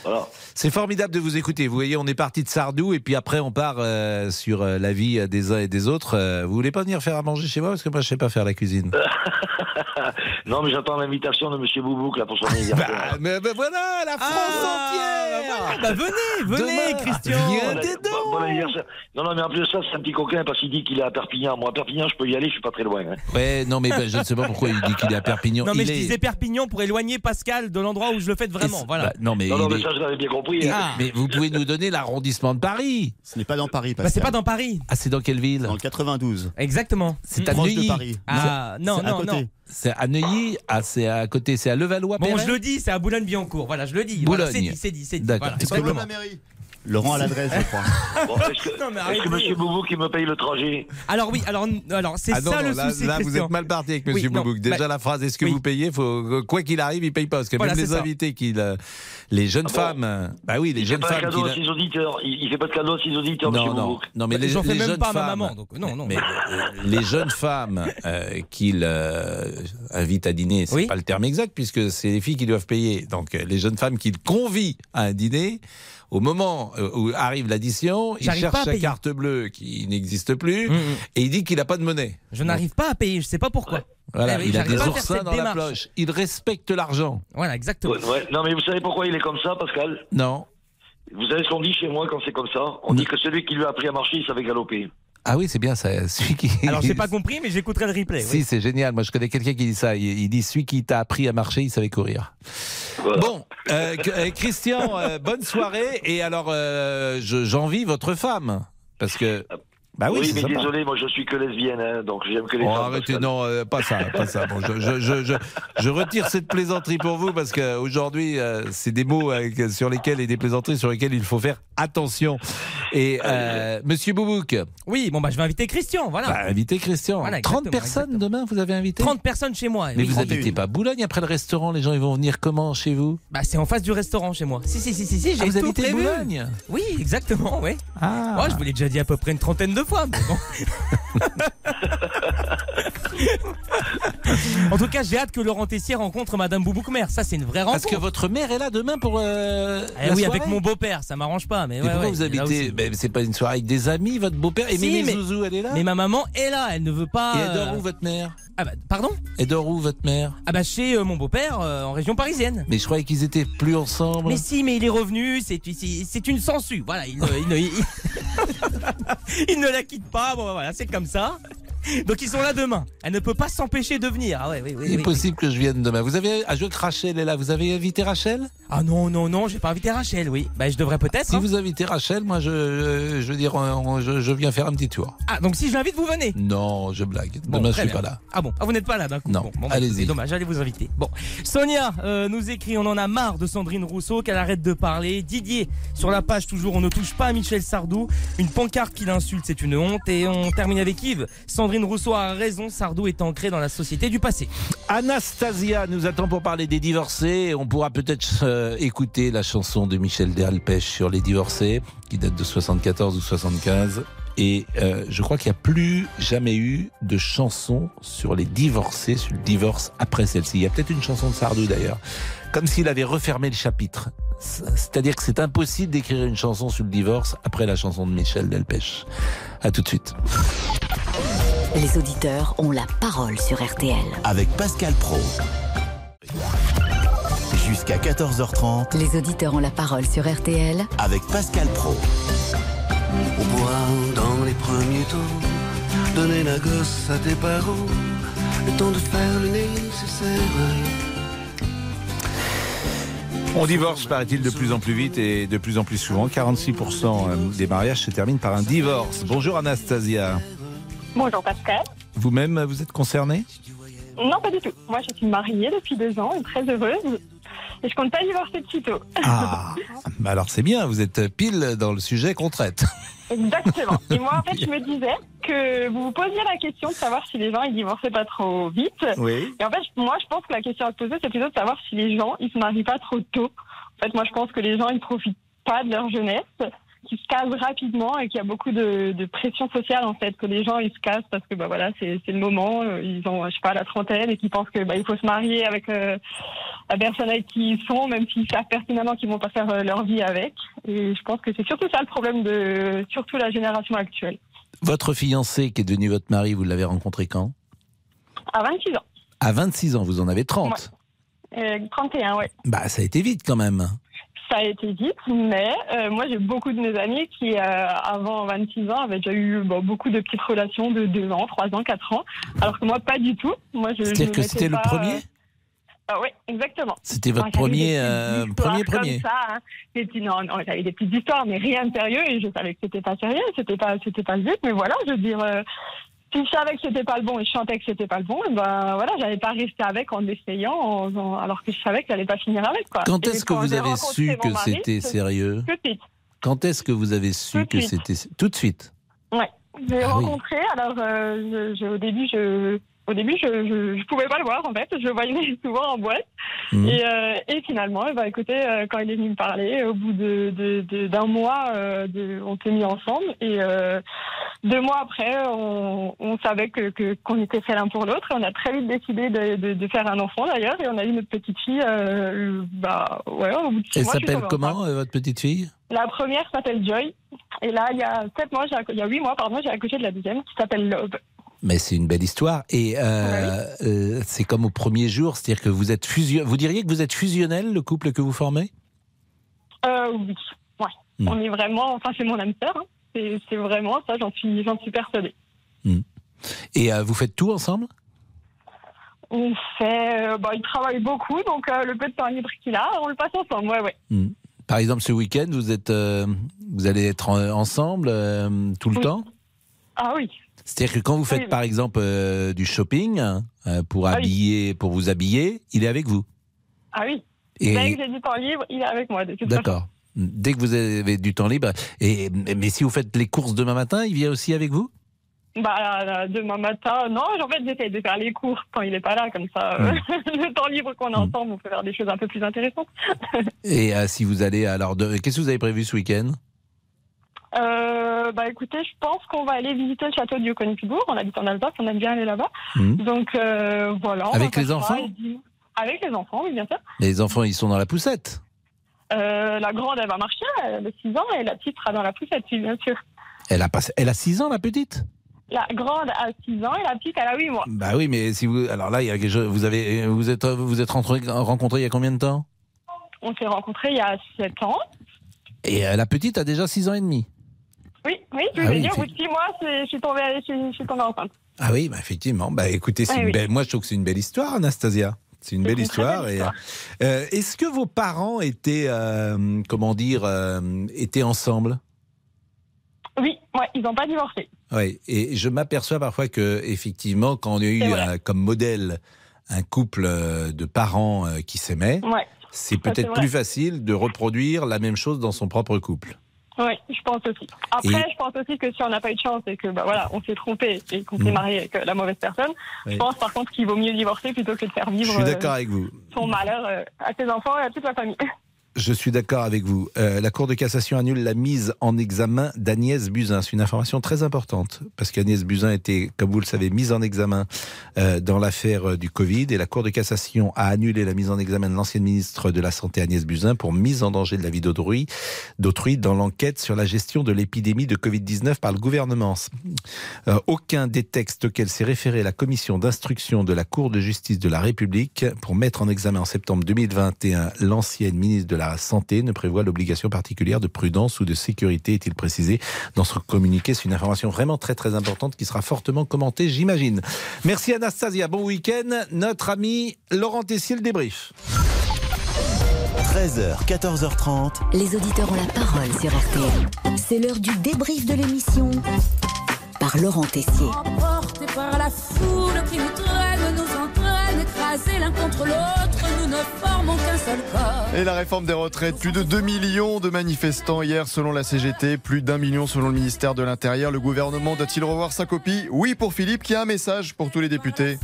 Voilà.
C'est formidable de vous écouter. Vous voyez, on est parti de Sardou et puis après on part euh, sur euh, la vie des uns et des autres. Euh, vous voulez pas venir faire à manger chez moi? Parce que moi je sais pas faire la cuisine. [laughs]
non mais j'attends l'invitation de Monsieur Boubouk là pour son anniversaire.
Bah, mais, mais voilà la France entière.
Bah venez, venez,
Demain.
Christian.
Viens
Bon- bon anniversaire. Non, non, mais en plus de ça, c'est un petit coquin parce qu'il dit qu'il est à Perpignan. Moi, à Perpignan, je peux y aller, je suis pas très loin. hein.
Ouais, non mais ben, je ne sais pas pourquoi il dit qu'il est à Perpignan.
Non mais
Il
je
est-
disais Perpignan pour éloigner Pascal de l'endroit où je le fais vraiment. Voilà.
Bah, non mais,
Non, non, mais ça, je l'avais bien compris. hein.
Mais vous pouvez nous donner l'arrondissement de Paris
Ce n'est pas dans Paris,
Bah,
Pascal.
c'est pas dans Paris.
Ah, c'est dans quelle ville
Dans le 92.
Exactement.
C'est à
Proche
Neuilly.
de Paris.
Ah non
C'est à
non non.
C'est à Neuilly, ah, c'est à côté, c'est à Levallois.
Bon, je le dis, c'est à Boulogne-Billancourt. Voilà, je le dis. Voilà, c'est
Boulogne.
dit, c'est dit, c'est dit.
D'accord.
Voilà,
C'est pas
exactement.
Laurent à l'adresse, je crois. [laughs]
Bon, est-ce que,
Non, mais
est-ce que. Monsieur Boubouk, il me paye le trajet?
Alors oui, alors alors c'est
Ah non,
ça
non,
le
là,
souci.
là, vous êtes mal parti avec
Oui,
Monsieur
non,
Boubouk. Déjà
bah,
la phrase est-ce que
oui.
vous payez? Faut, Quoi qu'il arrive, il paye pas. Parce que
Voilà,
même
c'est
les
ça.
invités, qui, le- les jeunes
Ah bon
femmes. euh, Bah oui, les
il fait
jeunes
pas un
femmes.
cadeau
qui
à ses auditeurs. Il, il fait pas de cadeau à ses auditeurs,
non, non, non, mais
Bah,
les, les
même
jeunes
pas ma
femmes,
maman, donc non, non.
Mais euh, les jeunes femmes euh, qu'il euh, invite à dîner, c'est
Oui.
pas le terme exact puisque c'est les filles qui doivent payer. Donc euh, les jeunes femmes qu'il convie à un dîner, au moment où arrive l'addition, il cherche
pas
sa carte bleue qui n'existe plus
Mm, mm.
et il dit qu'il n'a pas de monnaie.
Je n'arrive pas à payer, je sais pas pourquoi.
Voilà,
Eh oui,
il a des oursins dans la poche. Il respecte l'argent.
Voilà, exactement.
Ouais, ouais. Non, mais vous savez pourquoi il est comme ça, Pascal?
Non.
Vous savez ce qu'on dit chez moi quand c'est comme ça? On dit que celui qui lui a appris à marcher, il savait galoper.
Ah oui, c'est bien ça. Celui qui...
Alors j'ai [laughs] pas compris, mais j'écouterai le replay.
Si,
oui.
c'est génial. Moi, je connais quelqu'un qui dit ça. Il, il dit celui qui t'a appris à marcher, il savait courir.
Voilà.
Bon, euh, euh, Christian, euh, bonne soirée. Et alors, euh, je- j'envie votre femme. Parce que. Bah oui,
mais
sympa.
désolé, moi je suis que lesbienne, hein, donc j'aime que les
Oh,
femmes.
arrêtez, non, euh, pas ça, pas ça. Bon, je, je, je, je, retire cette plaisanterie pour vous parce qu'aujourd'hui, c'est des mots avec- sur lesquels et des plaisanteries sur lesquelles il faut faire attention. Et euh, Monsieur Boubouk,
Oui, bon bah je vais inviter Christian, voilà.
bah, invitez Christian.
Voilà,
30
exactement,
personnes demain, vous avez invité
30 personnes chez moi.
Mais
oui.
vous habitez pas Boulogne après le restaurant, les gens ils vont venir comment chez vous
Bah c'est en face du restaurant chez moi. Si si si si, si j'ai
Ah, vous
tout
habitez
prévu.
Boulogne
Oui, exactement, oui.
Ah.
Oh, je vous l'ai déjà dit à peu près une trentaine de fois. mais bon. [laughs] [laughs] en tout cas, j'ai hâte que Laurent Tessier rencontre Madame Boubouk-Mère. Ça, c'est une vraie rencontre.
Parce que votre mère est là demain pour. euh,
Eh
la
oui,
soirée
avec mon beau-père, ça m'arrange pas. Mais, ouais,
pourquoi
ouais,
vous habitez. Ben, C'est pas une soirée avec des amis, votre beau-père Et
Si, mais-
Zouzou, elle est là
Mais ma maman est là, elle ne veut pas.
Et elle dort
euh,
où votre mère?
Ah bah, pardon?
Elle dort où votre mère?
Ah bah chez euh, mon beau-père euh, en région parisienne.
Mais je croyais qu'ils étaient plus ensemble.
Mais si, mais il est revenu, c'est c'est- c'est une censure. Voilà, il- [laughs] il ne la quitte pas. Bon, voilà, c'est comme ça. [laughs] Donc ils sont là demain. Elle ne peut pas s'empêcher de venir. Ah ouais, oui, oui,
Il est
oui.
possible que je vienne demain. Vous avez jouer que Rachel est là. Vous avez invité Rachel?
Ah non, non, non, j'ai pas invité Rachel, oui. Bah je devrais peut-être.
Si
hein.
vous invitez Rachel, moi je, je veux dire, on- je, je viens faire un petit tour.
Ah, donc si je l'invite, vous venez?
Non, je blague.
Bon,
Demain je suis
bien.
pas là.
Ah bon, ah, vous n'êtes pas là d'un coup.
Non,
Bon, bon, bah,
allez-y.
C'est dommage, allez vous inviter. Bon, Sonia euh, nous écrit, on en a marre de Sandrine Rousseau, qu'elle arrête de parler. Didier, sur la page toujours, on ne touche pas à Michel Sardou. Une pancarte qui l'insulte, c'est une honte. Et on termine avec Yves. Sandrine Rousseau a raison, Sardou est ancré dans la société du passé.
Anastasia nous attend pour parler des divorcés. On pourra peut-être euh, écouter la chanson de Michel Delpech sur les divorcés, qui date de 74 ou 75. Et euh, je crois qu'il n'y a plus jamais eu de chanson sur les divorcés, sur le divorce après celle-ci. Il y a peut-être une chanson de Sardou d'ailleurs, comme s'il avait refermé le chapitre. C'est-à-dire que c'est impossible d'écrire une chanson sur le divorce après la chanson de Michel Delpech. À tout de suite.
Les auditeurs ont la parole sur RTL.
Avec Pascal Pro. Jusqu'à 14h30
Les auditeurs ont la parole sur RTL
avec Pascal Pro.
Au bois, dans les premiers temps, donner la gosse à tes parents, le temps de faire le nécessaire.
On divorce, paraît-il, de plus en plus vite et de plus en plus souvent. 46% des mariages se terminent par un divorce. Bonjour Anastasia.
Bonjour Pascal.
Vous-même, vous êtes concernée?
Non, pas du tout. Moi, je suis mariée depuis deux ans et très heureuse. Et je compte pas divorcer de sitôt.
Ah, bah alors c'est bien, vous êtes pile dans le sujet qu'on traite.
Exactement. Et moi, en [laughs] fait, je me disais que vous vous posiez la question de savoir si les gens ils divorçaient pas trop vite.
Oui.
Et en fait, moi, je pense que la question à se poser, c'est plutôt de savoir si les gens ils se marient pas trop tôt. En fait, moi, je pense que les gens ils profitent pas de leur jeunesse, qu'ils se casent rapidement et qu'il y a beaucoup de, de pression sociale en fait, que les gens ils se cassent parce que bah voilà, c'est c'est le moment, euh, ils ont je sais pas la trentaine et qu'ils pensent que bah il faut se marier avec euh, la personne avec qui ils sont, même s'ils savent pertinemment qu'ils vont pas faire euh, leur vie avec. Et je pense que c'est surtout ça le problème de surtout la génération actuelle.
Votre fiancé qui est devenu votre mari, vous l'avez rencontré quand?
À 26 ans.
À 26 ans, vous en avez 30.
Euh, 31, ouais.
Bah ça a été vite quand même.
Ça a été vite, mais euh, moi j'ai beaucoup de mes amis qui, euh, avant 26 ans, avaient déjà eu bon, beaucoup de petites relations de 2 ans, 3 ans, 4 ans, alors que moi pas du tout. Moi, je,
C'est-à-dire que c'était le
pas,
premier?
Euh, Ah oui, exactement.
C'était votre
Enfin,
premier, euh,
histoires
premier,
comme
premier.
Ça, hein. Des petits- non, non, j'avais des petites histoires, mais rien de sérieux, et je savais que c'était pas sérieux, c'était pas, c'était pas le but, mais voilà, je veux dire, euh, si je savais que c'était pas le bon et je chantais que c'était pas le bon, eh ben voilà, j'allais pas rester avec en essayant, en- en- alors que je savais que j'allais pas finir avec quoi.
Quand
Et
est-ce que vous avez su que c'était sérieux
Tout de suite.
Quand est-ce que vous avez su que c'était tout de suite?
Ouais, j'ai
Ah oui.
rencontré. Alors, euh, je, je- au début, je, au début, je, je, je pouvais pas le voir en fait. Je le voyais [laughs] souvent en boîte. Et, euh, et finalement, ben, écoutez, euh, quand il est venu me parler, au bout de de- de- d'un mois, euh, on s'est mis ensemble. Et euh, deux mois après, on, on savait que que- qu'on était fait l'un pour l'autre. Et on a très vite décidé de, faire un enfant d'ailleurs. Et on a eu notre petite fille. Bah ouais, au bout de
Elle s'appelle comment, votre petite fille?
La première s'appelle Joy. Et là, il y a sept mois, j'ai il y a huit mois, pardon, j'ai accouché de la deuxième qui s'appelle Love.
Mais c'est une belle histoire. Et euh, euh, c'est comme au premier jour, c'est-à-dire que vous êtes fusion. Vous diriez que vous êtes fusionnel, le couple que vous formez?
Euh, oui, ouais.
Hmm.
On est vraiment, enfin, c'est mon âme sœur. hein. C'est c'est vraiment ça, j'en suis, j'en suis persuadée.
Et euh, vous faites tout ensemble?
On fait, bah, il travaille beaucoup, donc le peu de temps libre qu'il a, on le passe ensemble, ouais, ouais.
Hmm. Par exemple, ce week-end, vous êtes, vous allez être en- ensemble tout le
Oui.
temps?
Ah oui.
C'est-à-dire que quand vous faites
Oui.
par exemple euh, du shopping euh, pour
Ah oui.
habiller, pour vous habiller, il est avec vous.
Ah oui.
Et-
Dès que j'ai du temps libre, il est avec moi.
D'accord. Dès que vous avez du temps libre. Et mais si vous faites les courses demain matin, il vient aussi avec vous?
Bah, demain matin, non, en fait, j'essaie de faire les cours quand il est pas là, comme ça, euh, [laughs] le temps libre qu'on a ensemble, on peut faire des choses un peu plus intéressantes.
Et euh, si vous allez alors, de... qu'est-ce que vous avez prévu ce week-end?
Euh, bah, écoutez, je pense qu'on va aller visiter le château du Haut-Conipibourg. On habite en Alsace, on aime bien aller là-bas.
Mhm.
Donc, euh, voilà.
Avec les enfants
et Avec les enfants, oui, bien sûr.
Les enfants, ils sont dans la poussette.
Euh, la grande, elle va marcher, elle a 6 ans, et la petite sera dans la poussette, oui, bien sûr.
Elle a elle a 6 ans la petite?
La grande a 6 ans et la petite, elle a 8 mois.
Bah oui, mais si vous alors là, il y a quelque chose. Vous avez vous êtes vous êtes rentré- rencontrés il y a combien de temps?
On s'est rencontrés il y a 7 ans.
Et euh, la petite a déjà 6 ans et demi.
Oui, oui, je
Ah
veux
oui,
dire, au bout de 6 mois, je suis tombée, je suis, je suis tombée enceinte.
Ah oui, bah effectivement. Bah écoutez, une
oui.
belle- moi je trouve que c'est une belle histoire, Anastasia. C'est une belle histoire. et,
histoire.
euh, Est-ce que vos parents étaient, euh, comment dire, euh, étaient ensemble?
Oui, ouais, ils n'ont pas divorcé.
Oui. Et je m'aperçois parfois que effectivement, quand on a eu euh, comme modèle un couple euh, de parents euh, qui s'aimaient,
Ouais.
c'est peut-être plus facile de reproduire la même chose dans son propre couple.
Oui, je pense aussi. Après,
Et-
je pense aussi que si on n'a pas eu de chance et que bah voilà, on s'est trompé et qu'on s'est
Mhm.
marié avec euh, la mauvaise personne,
Oui.
je pense par contre qu'il vaut mieux divorcer plutôt que de faire
Je
vivre
suis
euh,
d'accord avec vous.
son malheur euh, à ses enfants et à toute la famille. [laughs]
Je suis d'accord avec vous. Euh, la Cour de cassation annule la mise en examen d'Agnès Buzyn. C'est une information très importante parce qu'Agnès Buzyn était, comme vous le savez, mise en examen euh, dans l'affaire euh, du Covid et la Cour de cassation a annulé la mise en examen de l'ancienne ministre de la Santé Agnès Buzyn pour mise en danger de la vie d'autrui, dans l'enquête sur la gestion de l'épidémie de Covid-19 par le gouvernement. Aucun des textes auxquels s'est référée la commission d'instruction de la Cour de justice de la République pour mettre en examen en septembre 2021 l'ancienne ministre de la Santé ne prévoit l'obligation particulière de prudence ou de sécurité, est-il précisé dans ce communiqué. C'est une information vraiment très très importante qui sera fortement commentée, j'imagine. Merci Anastasia, bon week-end. Notre ami Laurent Tessier, le débrief.
13h, 14h30.
Les auditeurs ont la parole sur RTL. C'est l'heure du débrief de l'émission par Laurent Tessier.
Emportés par la foule qui nous traîne, écrasés l'un contre l'autre, nous ne formons qu'un seul corps.
Et la réforme des retraites, plus de 2 millions de manifestants hier selon la CGT, plus d'un million selon le ministère de l'Intérieur. Le gouvernement doit-il revoir sa copie? Oui pour Philippe qui a un message pour tous les députés.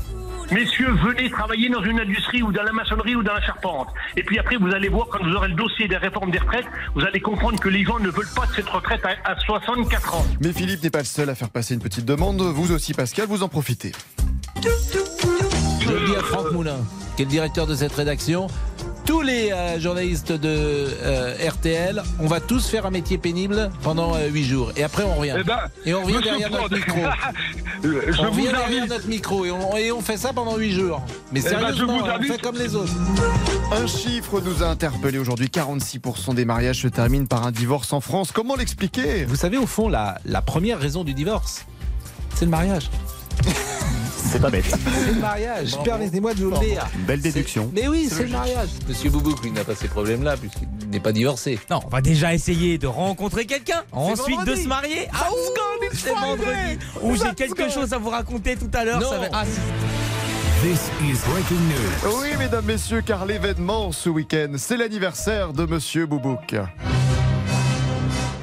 Messieurs, venez travailler dans une industrie ou dans la maçonnerie ou dans la charpente. Et puis après, vous allez voir, quand vous aurez le dossier des réformes des retraites, vous allez comprendre que les gens ne veulent pas de cette retraite à, à 64 ans.
Mais Philippe n'est pas le seul à faire passer une petite demande. Vous aussi Pascal, vous en profitez.
Franck Moulin, qui est le directeur de cette rédaction. Tous les euh, journalistes de euh, RTL, on va tous faire un métier pénible pendant 8 jours. Et après, on revient.
Eh ben,
et on revient derrière notre micro. [laughs]
euh, je
on revient derrière notre micro et on, et on fait ça pendant 8 jours. Mais
Eh ben,
sérieusement,
vous
on fait comme les autres.
Un chiffre nous a interpellé aujourd'hui. 46% des mariages se terminent par un divorce en France. Comment l'expliquer?
Vous savez, au fond, la, la première raison du divorce, c'est le mariage. [laughs]
C'est pas bête.
C'est le mariage. Permettez-moi de vous le dire.
Une belle déduction.
Mais oui, c'est le mariage. Monsieur Boubouk, lui, n'a pas ces problèmes-là, puisqu'il n'est pas divorcé.
Non, on va déjà essayer de rencontrer quelqu'un, ensuite de se marier. Ah, c'est vendredi. Ou j'ai quelque chose à vous raconter tout à l'heure. Va- Ah, si.
This is breaking news.
Oui, mesdames, messieurs, car l'événement ce week-end, c'est l'anniversaire de Monsieur Boubouk.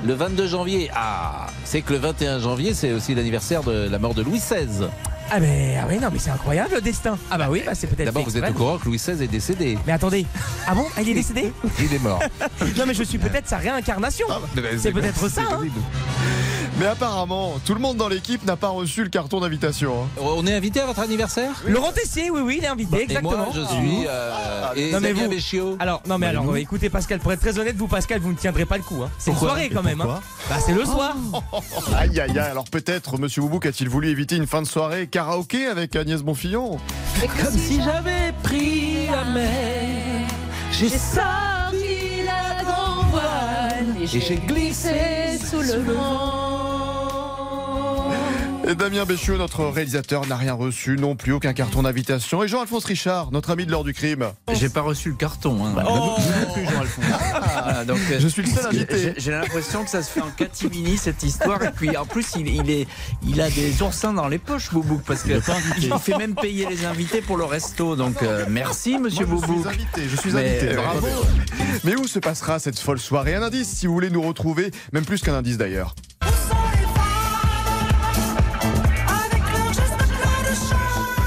Le 22 janvier, ah, c'est que le 21 janvier, c'est aussi l'anniversaire de la mort de Louis XVI.
Ah, mais, ah ouais, non, mais c'est incroyable le destin. Ah, bah oui, bah, c'est peut-être.
D'abord, vous êtes au courant que Louis XVI est décédé.
Mais attendez. Ah bon Il est décédé [laughs]
Il est mort.
Non, mais je suis peut-être sa réincarnation. c'est peut-être ça. hein.
Mais apparemment, tout le monde dans l'équipe n'a pas reçu le carton d'invitation. hein.
On est invité à votre anniversaire?
Laurent Tessier, oui, oui, il est invité,
Et
exactement.
moi, je suis. euh, et
non mais vous,
Béchiot.
alors non mais
Bah,
alors écoutez Pascal, pour être très honnête, vous Pascal, vous ne tiendrez pas le coup. Hein. C'est une soirée quand
Et
même. Hein. Bah c'est le soir. [laughs]
Aïe aïe aïe, alors peut-être Monsieur Boubouk a-t-il voulu éviter une fin de soirée karaoké avec Agnès Bonfillon.
Comme si j'avais pris la mer, j'ai
sorti la grande voile
et j'ai glissé
sous le vent.
Et Damien Béchiot, notre réalisateur, n'a rien reçu non plus, aucun carton d'invitation. Et Jean-Alphonse Richard, notre ami de l'heure du crime.
J'ai pas reçu le carton. Hein.
Oh.
Non plus, Jean-Alphonse. Voilà, [laughs] donc, euh,
Je suis le seul invité.
j'ai- l'impression que ça se fait en catimini cette histoire. Et puis en plus, il, il est, il a des oursins dans les poches, Boubouk, parce
Il
que
est pas invité.
il fait même payer les invités pour le resto. Donc euh, merci, Monsieur
Moi,
Boubouk.
Je suis invité, je suis
Mais
invité.
bravo.
Mais où se passera cette folle soirée? Un indice si vous voulez nous retrouver, même plus qu'un indice d'ailleurs.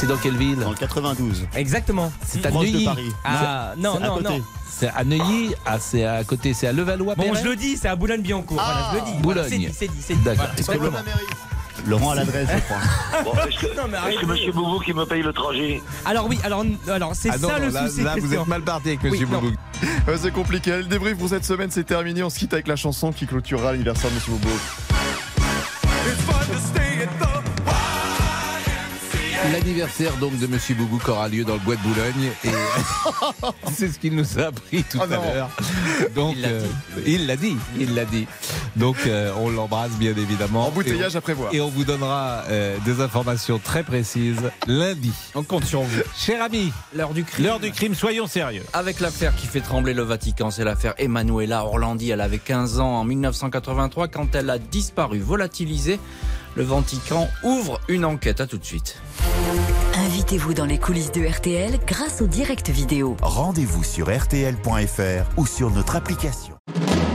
C'est dans quelle ville
Dans le 92.
Exactement.
C'est à
Proche de
Neuilly.
Paris.
Ah, non,
c'est à
non,
côté.
non.
C'est à Neuilly, ah, c'est à côté, c'est à Levallois.
Bon, je le dis, c'est à Boulogne-Billancourt. Voilà, je le dis. Voilà, c'est
Boulogne.
dit, c'est dit, c'est dit.
D'accord.
Voilà.
Laurent à l'adresse, je crois.
Bon, est-ce que, [laughs]
Non, mais
est-ce
arrêtez.
que monsieur Boubou qui me paye le trajet
Alors oui, alors, alors c'est
Ah non,
ça
non,
le
là,
souci.
là, vous
Christian.
êtes mal parti avec Monsieur
Oui, non.
Boubouk.
Ouais, c'est compliqué. Le débrief pour cette semaine, c'est terminé. On se quitte avec la chanson qui clôturera l'anniversaire de Monsieur Bobo.
L'anniversaire donc de Monsieur Boubouk aura lieu dans le bois de Boulogne et [laughs] c'est ce qu'il nous a appris tout
Oh
à l'heure. Donc
Il l'a
euh, il l'a dit, il l'a dit. Donc euh, on l'embrasse bien évidemment.
Embouteillage
Et on-
à prévoir.
Et on vous donnera euh, des informations très précises lundi.
On compte sur vous.
Cher ami,
L'heure du crime.
l'heure du crime, soyons sérieux.
Avec l'affaire qui fait trembler le Vatican, c'est l'affaire Emanuela Orlandi. Elle avait 15 ans en 1983 quand elle a disparu, volatilisée. Le Vatican ouvre une enquête. À tout de suite.
Invitez-vous dans les coulisses de RTL grâce au direct vidéo.
Rendez-vous sur RTL.fr ou sur notre application.